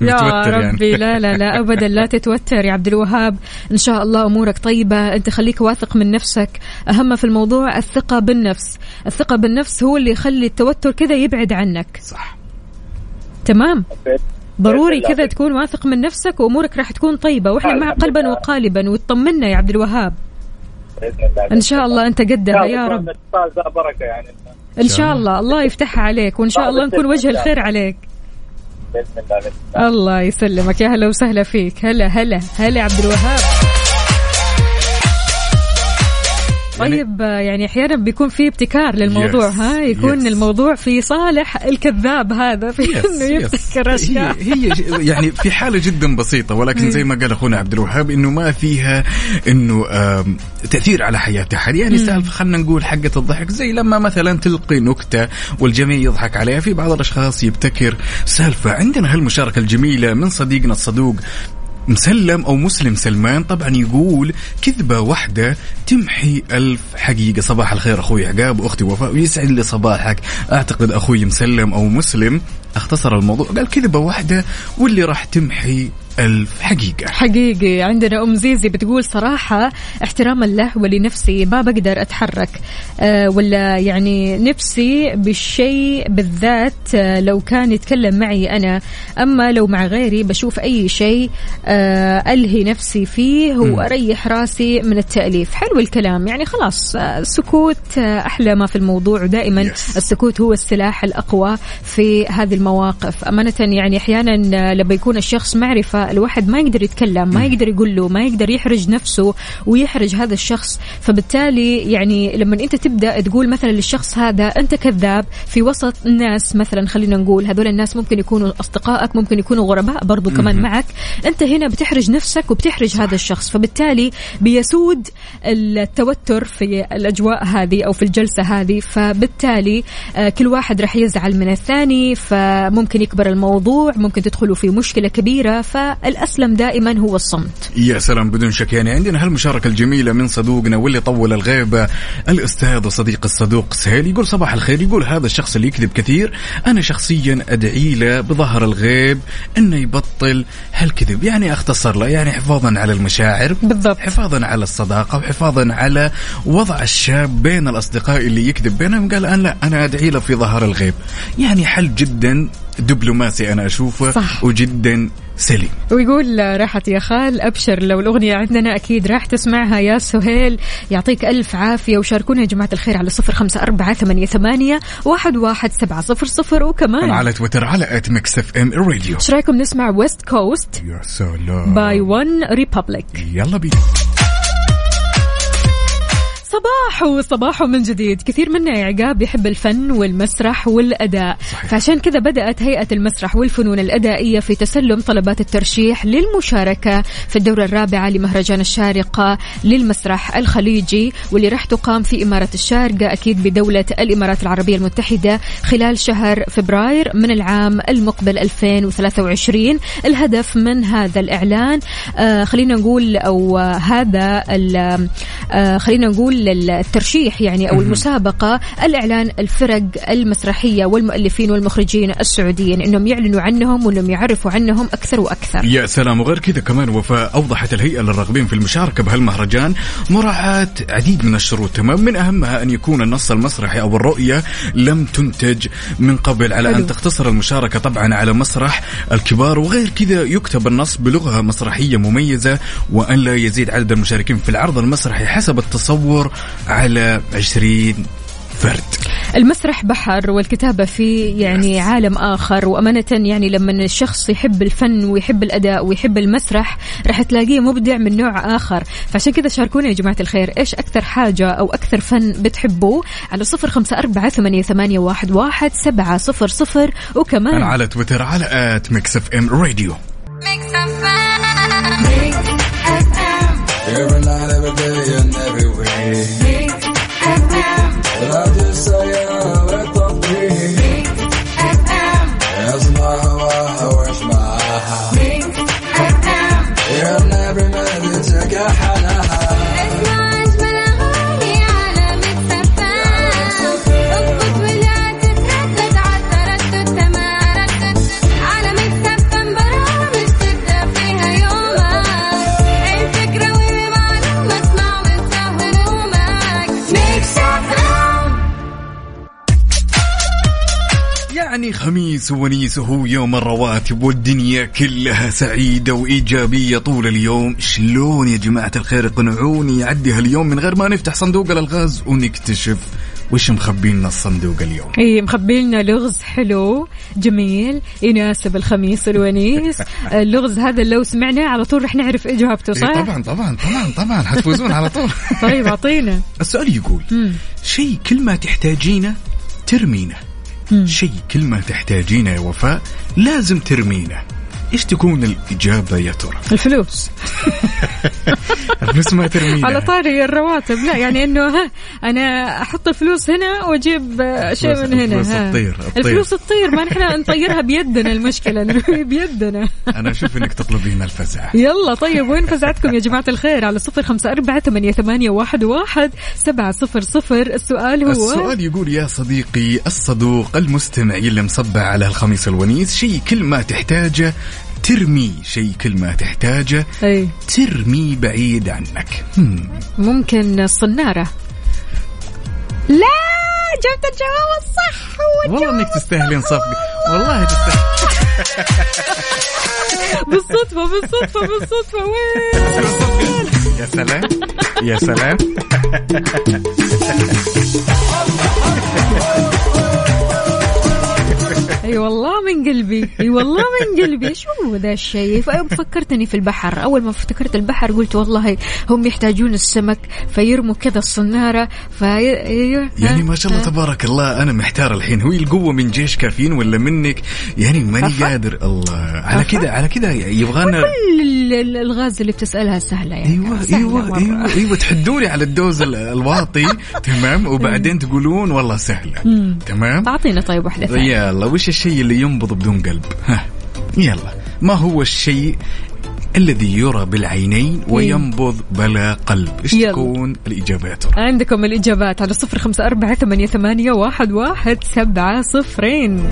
(laughs) يا يعني. ربي. لا لا لا ابدا. لا تتوتر يا عبد الوهاب. إن شاء الله أمورك طيبة. أنت خليك واثق من نفسك. أهم في الموضوع الثقة بالنفس. الثقة بالنفس هو اللي يخلي التوتر كذا يبعد عنك. صح. تمام؟ ضروري. كذا تكون واثق من نفسك وأمورك راح تكون طيبة. وإحنا الحمد مع قلبا. وقالبا. وتطمنا يا عبد الوهاب. إن شاء الله أنت قدها. يا رب. بركة يعني. إن شاء الله. الله. يفتحها عليك وإن شاء الله نكون وجه الخير عليك. بإذن الله. الله يسلمك. يا هلا وسهلا فيك. هلا هلا هلا عبد الوهاب. طيب آه، يعني أحيانا بيكون في ابتكار للموضوع Yes, ها؟ يكون yes. الموضوع في صالح الكذاب هذا في إنه يبتكر أشياء. هي, هي يعني في حالة جدا بسيطة ولكن زي ما قال أخونا عبد الوهاب إنه ما فيها إنه تأثير على حياه احد يعني سالفه خلينا نقول حقة الضحك زي لما مثلا تلقي نكتة والجميع يضحك عليها في بعض الأشخاص يبتكر سالفة. عندنا هالمشاركة الجميلة من صديقنا الصدوق مسلم أو مسلم سلمان طبعا يقول كذبة واحدة تمحي ألف حقيقة. صباح الخير أخوي عقاب وأختي وفاء ويسعد لي صباحك. أعتقد أخوي مسلم أو مسلم اختصر الموضوع قال كذبة واحدة واللي راح تمحي ألف حقيقة. حقيقي عندنا أم زيزي بتقول صراحة احتراما له ولنفسي ما بقدر أتحرك. أه ولا يعني نفسي بالشيء بالذات أه لو كان يتكلم معي أنا. أما لو مع غيري بشوف أي شيء أه ألهي نفسي فيه وأريح راسي من التأليف. حلو الكلام. يعني خلاص آه، السكوت آه، أحلى ما في الموضوع. ودائما Yes. السكوت هو السلاح الأقوى في هذه المواقف. أمانة يعني أحيانا آه، لما يكون الشخص معرفة الواحد ما يقدر يتكلم ما يقدر يقول له ما يقدر يحرج نفسه ويحرج هذا الشخص. فبالتالي يعني لما انت تبدأ تقول مثلا للشخص هذا أنت كذاب في وسط ناس مثلا خلينا نقول هذول الناس ممكن يكونوا أصدقائك ممكن يكونوا غرباء برضو كمان معك. أنت هنا بتحرج نفسك وبتحرج هذا الشخص. فبالتالي بيسود التوتر في الأجواء هذه أو في الجلسة هذه. فبالتالي آه، كل واحد راح يزعل من الثاني فممكن يكبر الموضوع ممكن تدخلوا في مشكلة كبيرة. فالاسلم دائما هو الصمت. يا سلام بدون شك. يعني عندنا هالمشاركة الجميلة من صدوقنا واللي طول الغيبة الأستاذ وصديق الصدوق سهيل يقول صباح الخير. يقول هذا الشخص اللي يكذب كثير. أنا شخصيا أدعي له بظهر الغيب أنه يبطل هالكذب. يعني أختصر له يعني حفاظا على المشاعر بالضبط. حفاظا على الصداقة وحفاظا على وضع الشاب بين الأصدقاء اللي يكذب بينهم. قال أنا لا أنا أدعي له في ظهر الغيب. يعني حل جدا دبلوماسي أنا أشوفه صح. وجدا سليم. ويقول راحت يا خال أبشر لو الأغنية عندنا أكيد راح تسمعها يا سهيل. يعطيك ألف عافية وشاركونا يا جماعة الخير على صفر خمسة أربعة ثمانية, ثمانية واحد, واحد سبعة صفر صفر. وكمان على تويتر على at Mix FM الراديو إيش رأيكم نسمع West Coast باي ون ريبابليك يلا بينا. صباحو صباحو من جديد. كثير منا يا عقاب يحب الفن والمسرح والأداء. صحيح. فعشان كذا بدأت هيئة المسرح والفنون الأدائية في تسلم طلبات الترشيح للمشاركة في الدورة الرابعة لمهرجان الشارقة للمسرح الخليجي واللي راح تقام في إمارة الشارقة أكيد بدولة الإمارات العربية المتحدة خلال شهر فبراير من العام المقبل 2023 الهدف من هذا الإعلان آه خلينا نقول أو آه هذا آه خلينا نقول الترشيح يعني أو المسابقة الإعلان الفرق المسرحية والمؤلفين والمخرجين السعوديين إنهم يعلنوا عنهم وإنهم يعرفوا عنهم أكثر وأكثر. يا سلام. وغير كذا كمان وفاء أوضحت الهيئة للراغبين في المشاركة بهالمهرجان مراعاة عديد من الشروط. تمام. من أهمها أن يكون النص المسرحي أو الرؤية لم تنتج من قبل على. أن تقتصر المشاركة طبعا على مسرح الكبار. وغير كذا يكتب النص بلغة مسرحية مميزة وأن لا يزيد عدد المشاركين في العرض المسرحي حسب التصور على 20 فرد. المسرح بحر والكتابة فيه يعني عالم آخر وأمانة يعني لما الشخص يحب الفن ويحب الأداء ويحب المسرح راح تلاقيه مبدع من نوع آخر. فعشان كذا شاركونا يا جماعة الخير إيش أكثر حاجة أو أكثر فن بتحبوه؟ على صفر خمسة أربعة ثمانية, ثمانية واحد, واحد سبعة صفر صفر وكمان على تويتر على at Mix FM Radio Every night, every خميس ونيس وهو يوم الرواتب والدنيا كلها سعيدة وإيجابية طول اليوم. شلون يا جماعة الخير؟ اقنعوني يعدي هاليوم من غير ما نفتح صندوق الألغاز ونكتشف وش مخبي لنا الصندوق اليوم. إي مخبي لنا لغز حلو جميل يناسب الخميس الونيس (laughs) اللغز هذا لو سمعناه على طول رح نعرف إجابته إيه صح؟ طبعا طبعا طبعا طبعا. حتفوزون على طول. (laughs) طيب أعطينا. (laughs) السؤال يقول. شيء كل ما تحتاجينه ترمينه. شيء كل ما تحتاجينه يا وفاء لازم ترمينه. إيش تكون الإجابة يا ترى؟ الفلوس. (laughs) الفلوس ما ترمينها على طاري الرواتب. لا يعني إنه ها أنا أحط الفلوس هنا وأجيب شيء من هنا. الفلوس. تطير-. الفلوس تطير ما نحن نطيرها بيدنا المشكلة بيدنا. أنا أشوف إنك تطلبين الفزع. يلا طيب وين فزعتكم يا جماعة الخير؟ على صفر خمسة أربعة ثمانية, ثمانية واحد, واحد سبعة صفر صفر. السؤال هو السؤال يقول يا صديقي الصدوق المستمع اللي مصبع على الخميس الونيس شيء كل ما تحتاجه ترمي شيء كل ما تحتاجه أي. ترمي بعيد عنك. هم. ممكن الصنارة لا! جبت الجواب الصح! والله إنك تستاهلين صفقة. والله تستاهل. (laughs) بالصدفة بالصدفة بالصدفة. وين؟ يا سلام. يا سلام. (laughs) أي والله من قلبي. أي والله من قلبي. شو هو ذا الشيء؟ فكرتني في البحر. أول ما افتكرت البحر قلت والله هم يحتاجون السمك فيرموا كذا الصنارة في يعني ما شاء الله. تبارك الله أنا محتار الحين. هو القوة من جيش كافيين ولا منك؟ يعني ماني. قادر. الله. على كذا على كذا يبغانا كل ال- ال- الغاز اللي بتسألها سهلة يعني. أيوه سهلة أيوه مرة. أيوه أيوه. تحدوني على الدوز ال- الواطي. (laughs) تمام. وبعدين تقولون والله سهلة. تمام. اعطينا طيب واحدة ثانية. يلا وش الشيء اللي ينبض بدون قلب. ها يلا. ما هو الشيء الذي يرى بالعينين وينبض بلا قلب؟ إيش. تكون يا ترى عندكم الإجابات على صفر خمسة أربعة ثمانية, ثمانية واحد, واحد سبعة صفرين.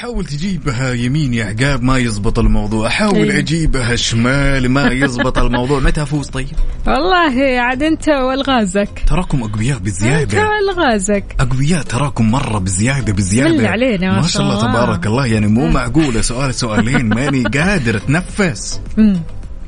تحاول تجيبها يمين يا عقاب ما يزبط الموضوع. احاول أي. أجيبها شمال ما يزبط الموضوع. متى أفوز طيب؟ والله عاد أنت والغازك. تراكم أقوياء بزيادة. والغازك. أقوياء تراكم مرة بزيادة بزيادة. بالله علينا ما شاء الله. تبارك الله. يعني مو معقولة سؤال سؤالين. ماني قادر أتنفس.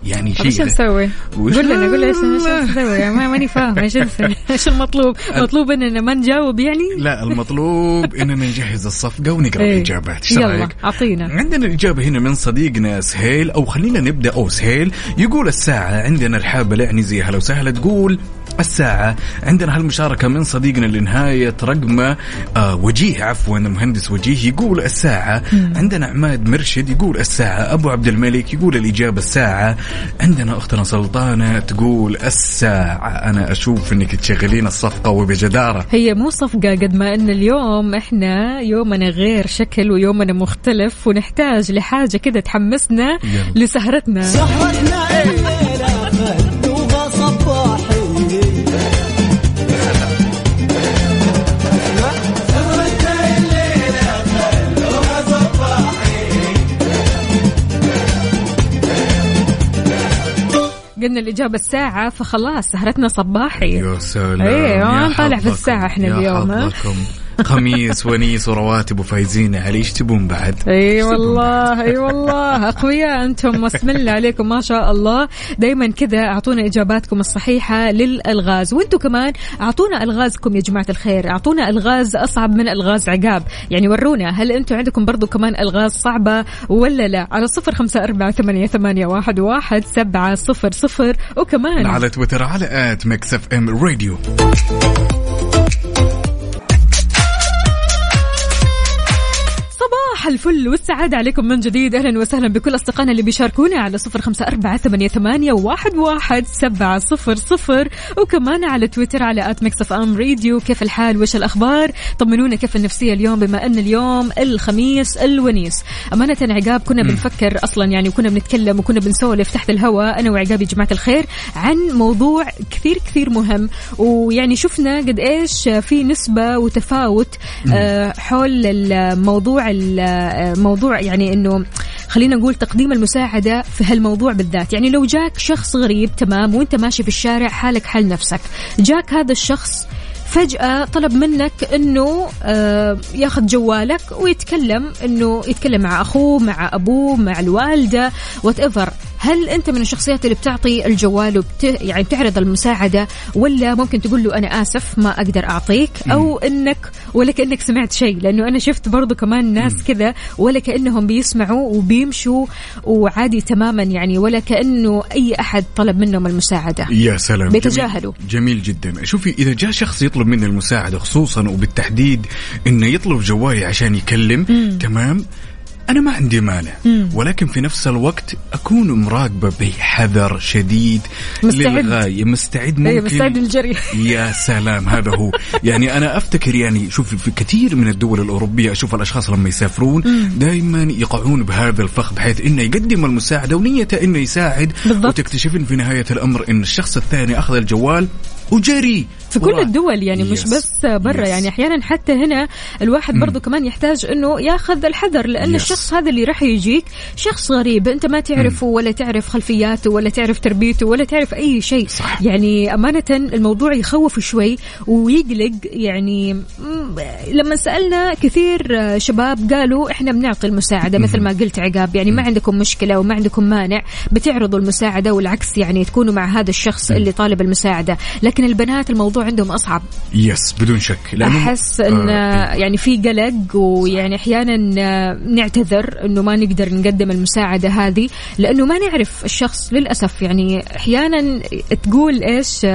يعني طيب إيش شيء نسوي؟ قول لنا قول لنا إيش نسوي؟ ما- ماني فاهم إيش نسوي؟ (laughs) إيش المطلوب؟ مطلوب إننا ما نجاوب يعني؟ لا المطلوب إننا نجهز الصفقة ونقرأ إيه. الإجابات إيش يلا رأيك؟ أعطينا عندنا الإجابة هنا من صديقنا سهيل أو خلينا نبدأ أو سهيل يقول الساعة عندنا رحابة لعنزي هلا وسهلا تقول الساعة عندنا هالمشاركة من صديقنا لنهاية رقمه آه وجيه عفوا المهندس وجيه يقول الساعة. عندنا عماد مرشد يقول الساعة. أبو عبد الملك يقول الإجابة الساعة. عندنا أختنا سلطانة تقول الساعة. أنا أشوف أنك تشغلين الصفقة وبجدارة. هي مو صفقة قد ما إن اليوم إحنا يومنا غير شكل ويومنا مختلف ونحتاج لحاجة كده تحمسنا يلا. لسهرتنا. سهرتنا قلنا الإجابة الساعة فخلاص سهرتنا صباحي يا سلام يا ما نطالع في الساعة إحنا يا اليوم،؟ حظكم. خميس ونيس ورواتب وفايزين. علي إيش تبون بعد؟ إي والله إي والله. أقوياء أنتم بسم الله عليكم ما شاء الله. دائما كذا أعطونا إجاباتكم الصحيحة للألغاز. وأنتم كمان أعطونا ألغازكم يا جماعة الخير. أعطونا ألغاز أصعب من ألغاز عقاب. يعني ورونا هل أنتم عندكم برضو كمان ألغاز صعبة ولا لا؟ على صفر خمسة أربعة ثمانية, ثمانية واحد, واحد سبعة صفر صفر. وكمان على تويتر على at Mix FM Radio. صباح الفل والسعادة عليكم من جديد. أهلا وسهلا بكل أصدقائنا اللي بيشاركونا على صفر خمسة أربعة ثمانية, ثمانية واحد, واحد سبعة صفر صفر. وكمان على تويتر على at Mix FM Radio كيف الحال؟ وش الأخبار؟ طمنونا كيف النفسية اليوم بما أن اليوم الخميس الونيس. أمانة عقاب كنا بنفكر أصلا يعني وكنا بنتكلم وكنا بنسولف تحت الهواء أنا وعقاب يا جماعة الخير عن موضوع كثير كثير مهم. ويعني شفنا قد إيش في نسبة وتفاوت آه، حول الموضوع الموضوع يعني إنه خلينا نقول تقديم المساعدة في هالموضوع بالذات. يعني لو جاك شخص غريب تمام وأنت ماشي في الشارع حالك حال نفسك. جاك هذا الشخص فجأة طلب منك إنه آه ياخذ جوالك ويتكلم إنه يتكلم مع أخوه مع أبوه مع الوالدة وات ايفر هل أنت من الشخصيات اللي بتعطي الجوال وبت يعني بتعرض المساعدة ولا ممكن تقول له أنا آسف ما أقدر أعطيك؟ أو إنك ولا كأنك سمعت شيء لأنه أنا شفت برضو كمان ناس كذا ولا كأنهم بيسمعوا وبيمشوا وعادي تماما يعني ولا كأنه أي أحد طلب منهم المساعدة. يا سلام. بيتجاهلوا. جميل, جميل جدا. شوفي إذا جاء شخص يطلب مني المساعدة خصوصا وبالتحديد إنه يطلب جوالي عشان يكلم تمام؟ أنا ما عندي مانع ولكن في نفس الوقت أكون مراقبة بحذر شديد مستعد. للغاية. مستعد أيوة، ممكن. مستعد للجري. (laughs) يا سلام هذا هو. يعني أنا أفتكر يعني شوف في كثير من الدول الأوروبية أشوف الأشخاص لما يسافرون دائما يقعون بهذا الفخ بحيث إنه يقدم المساعدة ونيته إنه يساعد. بالضبط. وتكتشفين في نهاية الأمر إن الشخص الثاني أخذ الجوال وجري في كل وراح. الدول يعني مش. بس برا. يعني أحيانا حتى هنا الواحد برضو كمان يحتاج إنه ياخذ الحذر لأن. الشخص هذا اللي راح يجيك شخص غريب أنت ما تعرفه ولا تعرف خلفياته ولا تعرف تربيته ولا تعرف أي شيء صح. يعني أمانة الموضوع يخوف شوي ويقلق يعني لما سألنا كثير شباب قالوا إحنا بنعطي المساعدة مثل ما قلت عقاب يعني ما عندكم مشكلة وما عندكم مانع بتعرضوا المساعدة والعكس يعني تكونوا مع هذا الشخص اللي طالب المساعدة لكن البنات الموضوع عندهم أصعب. يس بدون شك. لأنه أحس إن آه، يعني في قلق ويعني أحيانا نعتذر إنه ما نقدر نقدم المساعدة هذه لأنه ما نعرف الشخص للأسف. يعني أحيانا تقول إيش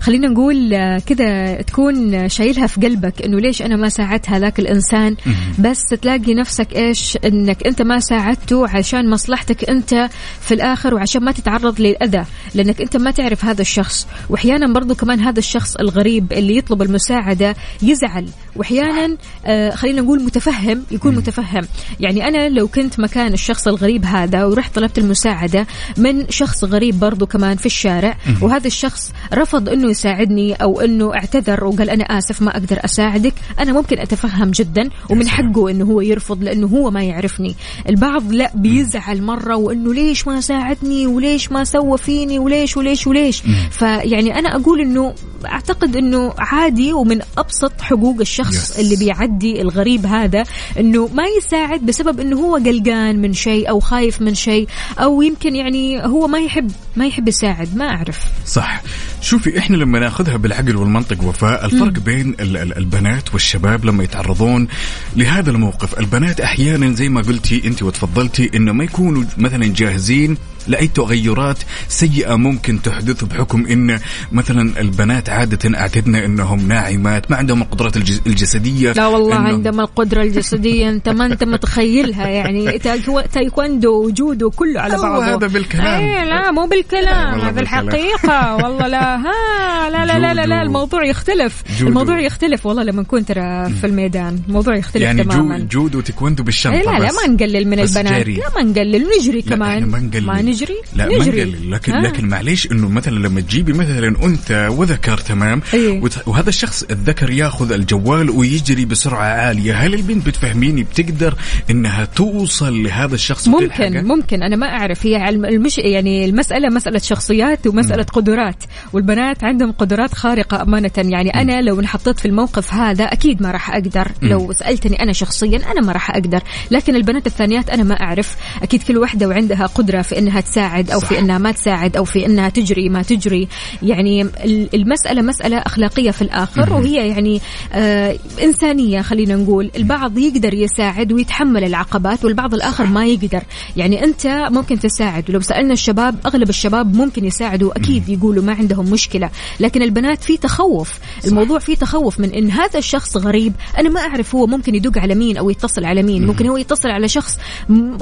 خلينا نقول آه، كذا تكون شايلها في قلبك إنه ليش أنا ما ساعدت هذاك الإنسان؟ بس تلاقي نفسك إيش؟ إنك أنت ما ساعدته عشان مصلحتك أنت في الآخر وعشان ما تتعرض للأذى لأنك أنت ما تعرف هذا الشخص. وأحيانا برضو كمان هذا الشخص الغريب اللي يطلب المساعدة يزعل. وأحيانا آه خلينا نقول متفهم يكون متفهم. يعني أنا لو كنت مكان الشخص الغريب هذا ورحت طلبت المساعدة من شخص غريب برضو كمان في الشارع وهذا الشخص رفض إنه يساعدني أو إنه أعتذر وقال أنا آسف ما أقدر أساعدك أنا ممكن أتفهم جدا ومن حقه إنه هو يرفض لأنه هو ما يعرفني. البعض لا بيزعل مرة وإنه ليش ما ساعدني وليش ما سوى فيني وليش وليش وليش. فيعني أنا أقول إنه أعتقد إنه عادي ومن أبسط حقوق الشخص Yes. اللي بيعدي الغريب هذا إنه ما يساعد بسبب إنه هو قلقان من شيء أو خايف من شيء أو يمكن يعني هو ما يحب ما يحب يساعد ما أعرف. صح. شوفي إحنا لما ناخذها بالعقل والمنطق وفاء الفرق بين ال- ال- البنات والشباب لما يتعرضون لهذا الموقف. البنات أحيانا زي ما قلتي أنت وتفضلتي إنه ما يكونوا مثلا جاهزين لأي تغيرات سيئة ممكن تحدث بحكم إن مثلا البنات عادة أعتدنا إنهم ناعمات ما عندهم القدرات الجس- الجسدية لا والله إنهم- عندما القدرة الجسدية. (laughs) أنت ما أنت متخيلها يعني. تايكو- تايكوندو وجودو كله على بعضه. هذا بالكلام. إيه لا مو بالكلام. هذا. الحقيقة. والله لا ها لا لا لا لا, لا. الموضوع يختلف. جودو. الموضوع يختلف والله لما نكون ترى في الميدان. الموضوع يختلف يعني تماما. جودو تيكوندو بالشنطة إيه لا لا. ما نقلل من البنات. لا ما نقلل ونجري لا كمان. ما نقلل. ما نجري؟ لا ما نجري. نقلل لكن ها. لكن معليش إنه مثلا لما تجيبي مثلا أنثى وذكر تمام. وت- وهذا الشخص الذكر ياخذ الجوال ويجري بسرعة عالية. هل البنت بتفهميني بتقدر إنها توصل لهذا الشخص وتلحقه؟ ممكن ممكن. أنا ما أعرف. هي علم- المش يعني المسألة مسألة شخصيات ومسألة قدرات. والبنات عندهم قدرات خارقة أمانة. يعني أنا لو انحطيت في الموقف هذا أكيد ما راح أقدر. لو سألتني أنا شخصيا أنا ما راح أقدر. لكن البنات الثانيات أنا ما أعرف. أكيد كل واحدة وعندها قدرة في إنها تساعد أو صح. في إنها ما تساعد أو في إنها تجري ما تجري. يعني ال- المسألة مسألة أخلاقية في الآخر وهي يعني آه إنسانية خلينا نقول. البعض يقدر يساعد ويتحمل العقبات والبعض الآخر ما يقدر. يعني أنت ممكن تساعد. ولو سألنا الشباب أغلب الشباب ممكن يساعدوا أكيد يقولوا ما عندهم مشكلة. لكن البنات في تخوف. الموضوع فيه تخوف من إن هذا الشخص غريب. أنا ما أعرف هو ممكن يدق على مين أو يتصل على مين. ممكن هو يتصل على شخص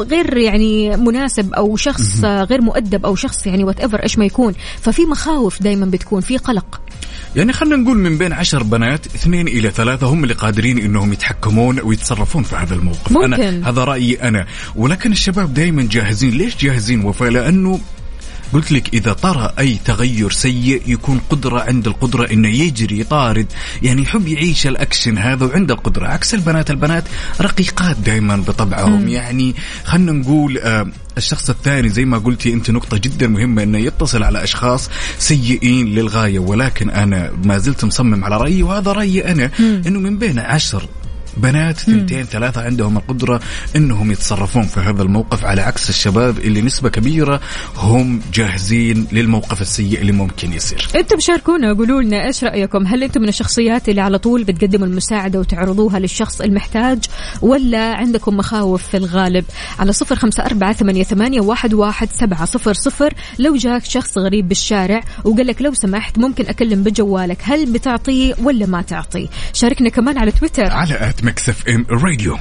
غير يعني مناسب أو شخص غير مؤدب أو شخص يعني whatever إيش ما يكون. ففي مخاوف دائما بتكون في قلق. يعني خلينا نقول من بين عشر بنات اثنين إلى ثلاثة هم اللي قادرين إنهم يتحكمون ويتصرفون في هذا الموقف. ممكن. أنا هذا رأيي أنا. ولكن الشباب دائما جاهزين. ليش جاهزين وفاء؟ لأنه قلت لك إذا طرأ أي تغير سيء يكون قدرة عند القدرة إنه يجري يطارد يعني يحب يعيش الأكشن هذا وعنده القدرة. عكس البنات البنات رقيقات دائما بطبعهم. يعني خلنا نقول آه الشخص الثاني زي ما قلتي أنت نقطة جدا مهمة إنه يتصل على أشخاص سيئين للغاية. ولكن أنا ما زلت مصمم على رأيي وهذا رأيي أنا إنه من بين عشر بنات ثنتين ثلاثة عندهم القدرة إنهم يتصرفون في هذا الموقف. على عكس الشباب اللي نسبة كبيرة هم جاهزين للموقف السيء اللي ممكن يصير. إنتم شاركونا قولوا لنا إيش رأيكم؟ هل إنتم من الشخصيات اللي على طول بتقدموا المساعدة وتعرضوها للشخص المحتاج ولا عندكم مخاوف في الغالب؟ على صفر خمسة أربعة ثمانية, ثمانية واحد, واحد سبعة صفر صفر. لو جاك شخص غريب بالشارع وقال لك لو سمحت ممكن أكلم بجوالك هل بتعطيه ولا ما تعطيه؟ شاركنا كمان على تويتر. على at Mix FM Radio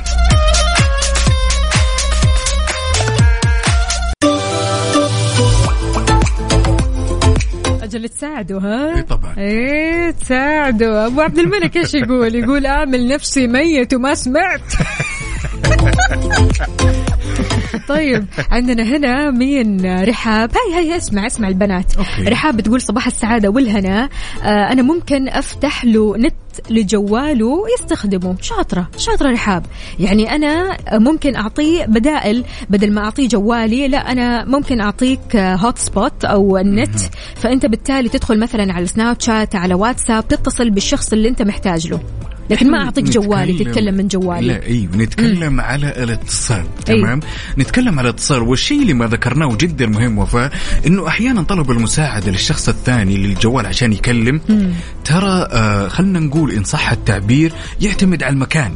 أجل تساعدوا ها؟ إيه طبعا. إيه تساعدوا أبو عبد الملك إيش يقول؟ يقول اعمل نفسي ميت وما سمعت (laughs) (laughs) طيب عندنا هنا مين؟ رحاب. hi hi اسمع اسمع البنات. okay. رحاب بتقول صباح السعادة والهنا. آه أنا ممكن أفتح له نت لجواله يستخدمه. شاطرة شاطرة رحاب. يعني أنا ممكن أعطيه بدائل. بدل ما أعطيه جوالي لا أنا ممكن أعطيك hotspot أو النت. فأنت بالتالي تدخل مثلا على سناب شات على واتساب تتصل بالشخص اللي أنت محتاج له. لكن ما أعطيك جوالي تتكلم من جوالي. لا أيوه نتكلم على الاتصال أيوة. تمام؟ نتكلم على الاتصال. والشيء اللي ما ذكرناه جدا مهم وفاء إنه أحيانا طلب المساعدة للشخص الثاني للجوال عشان يكلم. ترى آه خلينا نقول إن صح التعبير يعتمد على المكان.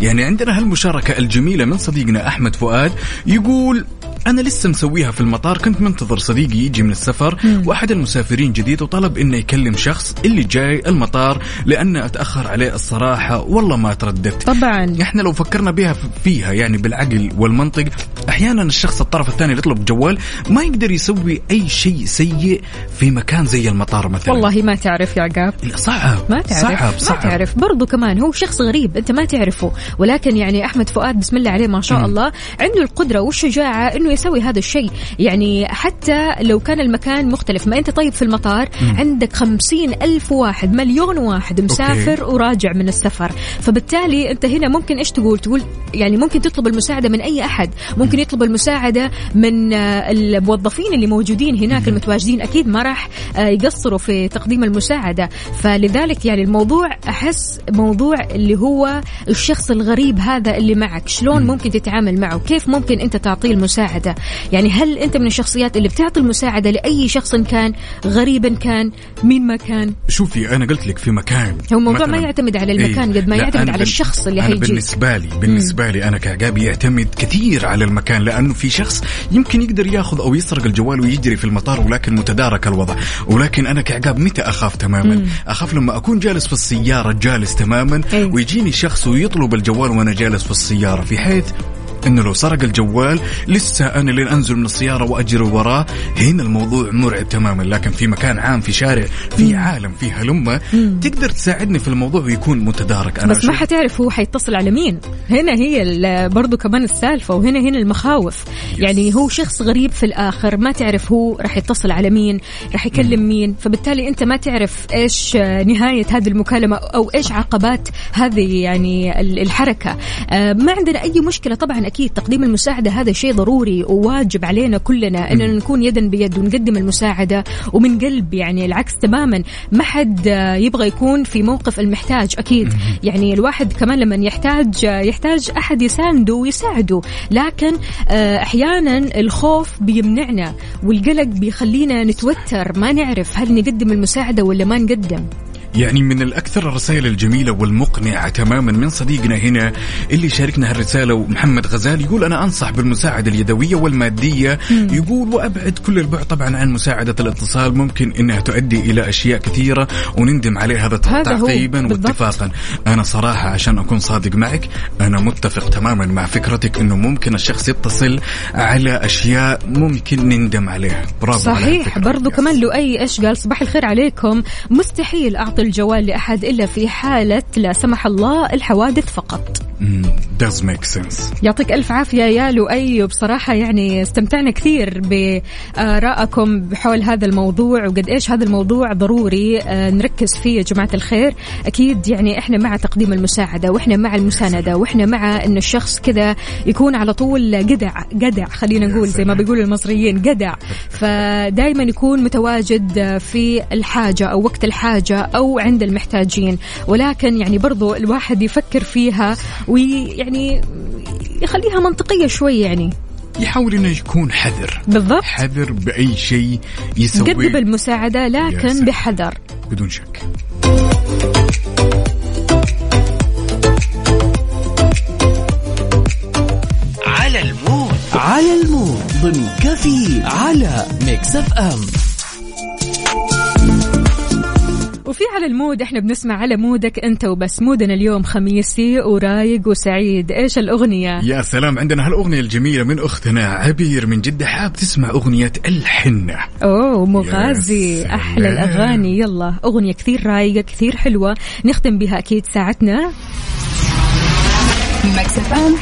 يعني عندنا هالمشاركة الجميلة من صديقنا أحمد فؤاد يقول أنا لسه مسويها في المطار. كنت منتظر صديقي يجي من السفر وأحد المسافرين جديد وطلب إنه يكلم شخص اللي جاي المطار لأن أتأخر عليه الصراحة. والله ما ترددت. طبعا. إحنا لو فكرنا بها فيها يعني بالعقل والمنطق أحيانا الشخص الطرف الثاني اللي يطلب جوال ما يقدر يسوي أي شيء سيء في مكان زي المطار مثلا. والله ما تعرف يا عقاب. لا، صعب. ما تعرف. صعب ما صعب. تعرف. برضو كمان هو شخص غريب أنت ما تعرفه. ولكن يعني أحمد فؤاد بسم الله عليه ما شاء مم. الله عنده القدرة والشجاعة إنه يسوي هذا الشيء. يعني حتى لو كان المكان مختلف ما أنت طيب في المطار مم. عندك خمسين ألف واحد مليون واحد مسافر وراجع من السفر. فبالتالي أنت هنا ممكن إيش تقول؟ تقول يعني ممكن تطلب المساعدة من أي أحد. ممكن يطلب المساعدة من آه، الموظفين اللي موجودين هناك المتواجدين. أكيد ما راح آه، يقصروا في تقديم المساعدة. فلذلك يعني الموضوع أحس موضوع اللي هو الشخص الغريب هذا اللي معك. شلون ممكن تتعامل معه؟ كيف ممكن أنت تعطيه المساعده يعني هل أنت من الشخصيات اللي بتعطي المساعدة لأي شخص كان غريبا كان مين ما كان شوفي أنا قلت لك في مكان هو الموضوع. ما يعتمد على المكان إيه. قد ما يعتمد على الشخص اللي هيجي بالنسبة لي بالنسبة لي أنا كعقاب يعتمد كثير على المكان لأنه في شخص يمكن يقدر ياخذ أو يسرق الجوال ويجري في المطار ولكن متدارك الوضع ولكن أنا كعقاب متى أخاف تماما مم. أخاف لما أكون جالس في السيارة جالس تماما أيوة. ويجيني شخص ويطلب الجوال وأنا جالس في السيارة في حيث إنه لو سرق الجوال لسه أنا لين أنزل من السيارة وأجري وراه. هنا الموضوع مرعب تماما لكن في مكان عام في شارع في عالم في هلمة. تقدر تساعدني في الموضوع ويكون متدارك أنا بس ما أشوف- حتعرف هو حيتصل على مين. هنا هي ال- برضو كمان السالفة وهنا هنا المخاوف. يعني هو شخص غريب في الآخر ما تعرف هو راح يتصل على مين راح يكلم مين. فبالتالي أنت ما تعرف إيش آه، نهاية هذه المكالمة أو إيش عقبات هذه يعني ال- الحركة. آه، ما عندنا أي مشكلة طبعا أكيد تقديم المساعدة هذا شيء ضروري وواجب علينا كلنا أننا نكون يدا بيد ونقدم المساعدة ومن قلب يعني العكس تماما. ما حد يبغى يكون في موقف المحتاج أكيد. يعني الواحد كمان لما يحتاج يحتاج أحد يسانده ويساعده لكن آه، أحيانا الخوف بيمنعنا والقلق بيخلينا نتوتر ما نعرف هل نقدم المساعدة ولا ما نقدم. يعني من الأكثر الرسائل الجميلة والمقنعة تماما من صديقنا هنا اللي شاركنا هالرسالة ومحمد غزال يقول أنا أنصح بالمساعدة اليدوية والمادية. يقول وأبعد كل البعد طبعا عن مساعدة الاتصال ممكن أنها تؤدي إلى أشياء كثيرة وندم عليها هذا تعقيبا. واتفاقا. أنا صراحة عشان أكون صادق معك أنا متفق تماما مع فكرتك أنه ممكن الشخص يتصل على أشياء ممكن نندم عليها. برافو على صحيح هالفكرة. برضو كمان لؤي إيش قال؟ صباح الخير عليكم. مستحيل أعطي الجوال لأحد إلا في حالة لا سمح الله الحوادث فقط. مم، does make sense. يعطيك ألف عافية يا لؤي. وبصراحه يعني استمتعنا كثير بآرائكم بحول هذا الموضوع وقد إيش هذا الموضوع ضروري. آه، نركز فيه يا جماعة الخير. أكيد يعني إحنا مع تقديم المساعدة وإحنا مع المساندة وإحنا مع إن الشخص كذا يكون على طول قدع قدع خلينا نقول زي ما بيقولوا المصريين قدع (laughs) فدائما يكون متواجد في الحاجة أو وقت الحاجة أو أو عند المحتاجين. ولكن يعني برضو الواحد يفكر فيها ويعني يخليها منطقية شوي يعني. يحاول إنه يكون حذر. بالضبط. حذر بأي شيء يسويه. قدم المساعدة يا لكن. بحذر. بدون شك. على المود. على المود. ضمن كفي على ميكس أف أم. وفي على المود إحنا بنسمع على mood ك أنت وبس mood نا اليوم خميسي ورايق وسعيد إيش الأغنية يا سلام عندنا هالأغنية الجميلة من أختنا عبير من جدة حاب تسمع أغنية الحنة أوه مغازي أحلى. الأغاني يلا أغنية كثير رايقة كثير حلوة نختم بها أكيد ساعتنا Mix FM.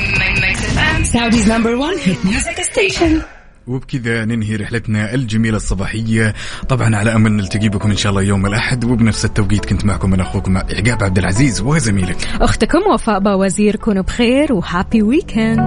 Mix FM. Saudi's number one hit music station. وبكذا ننهي رحلتنا الجميلة الصباحية. طبعا على أمل نلتقي بكم إن شاء الله يوم الأحد وبنفس التوقيت كنت معكم أنا أخوكم عقاب عبد العزيز وزميلك أختكم وفاء باوزير كونوا بخير وهابي ويكند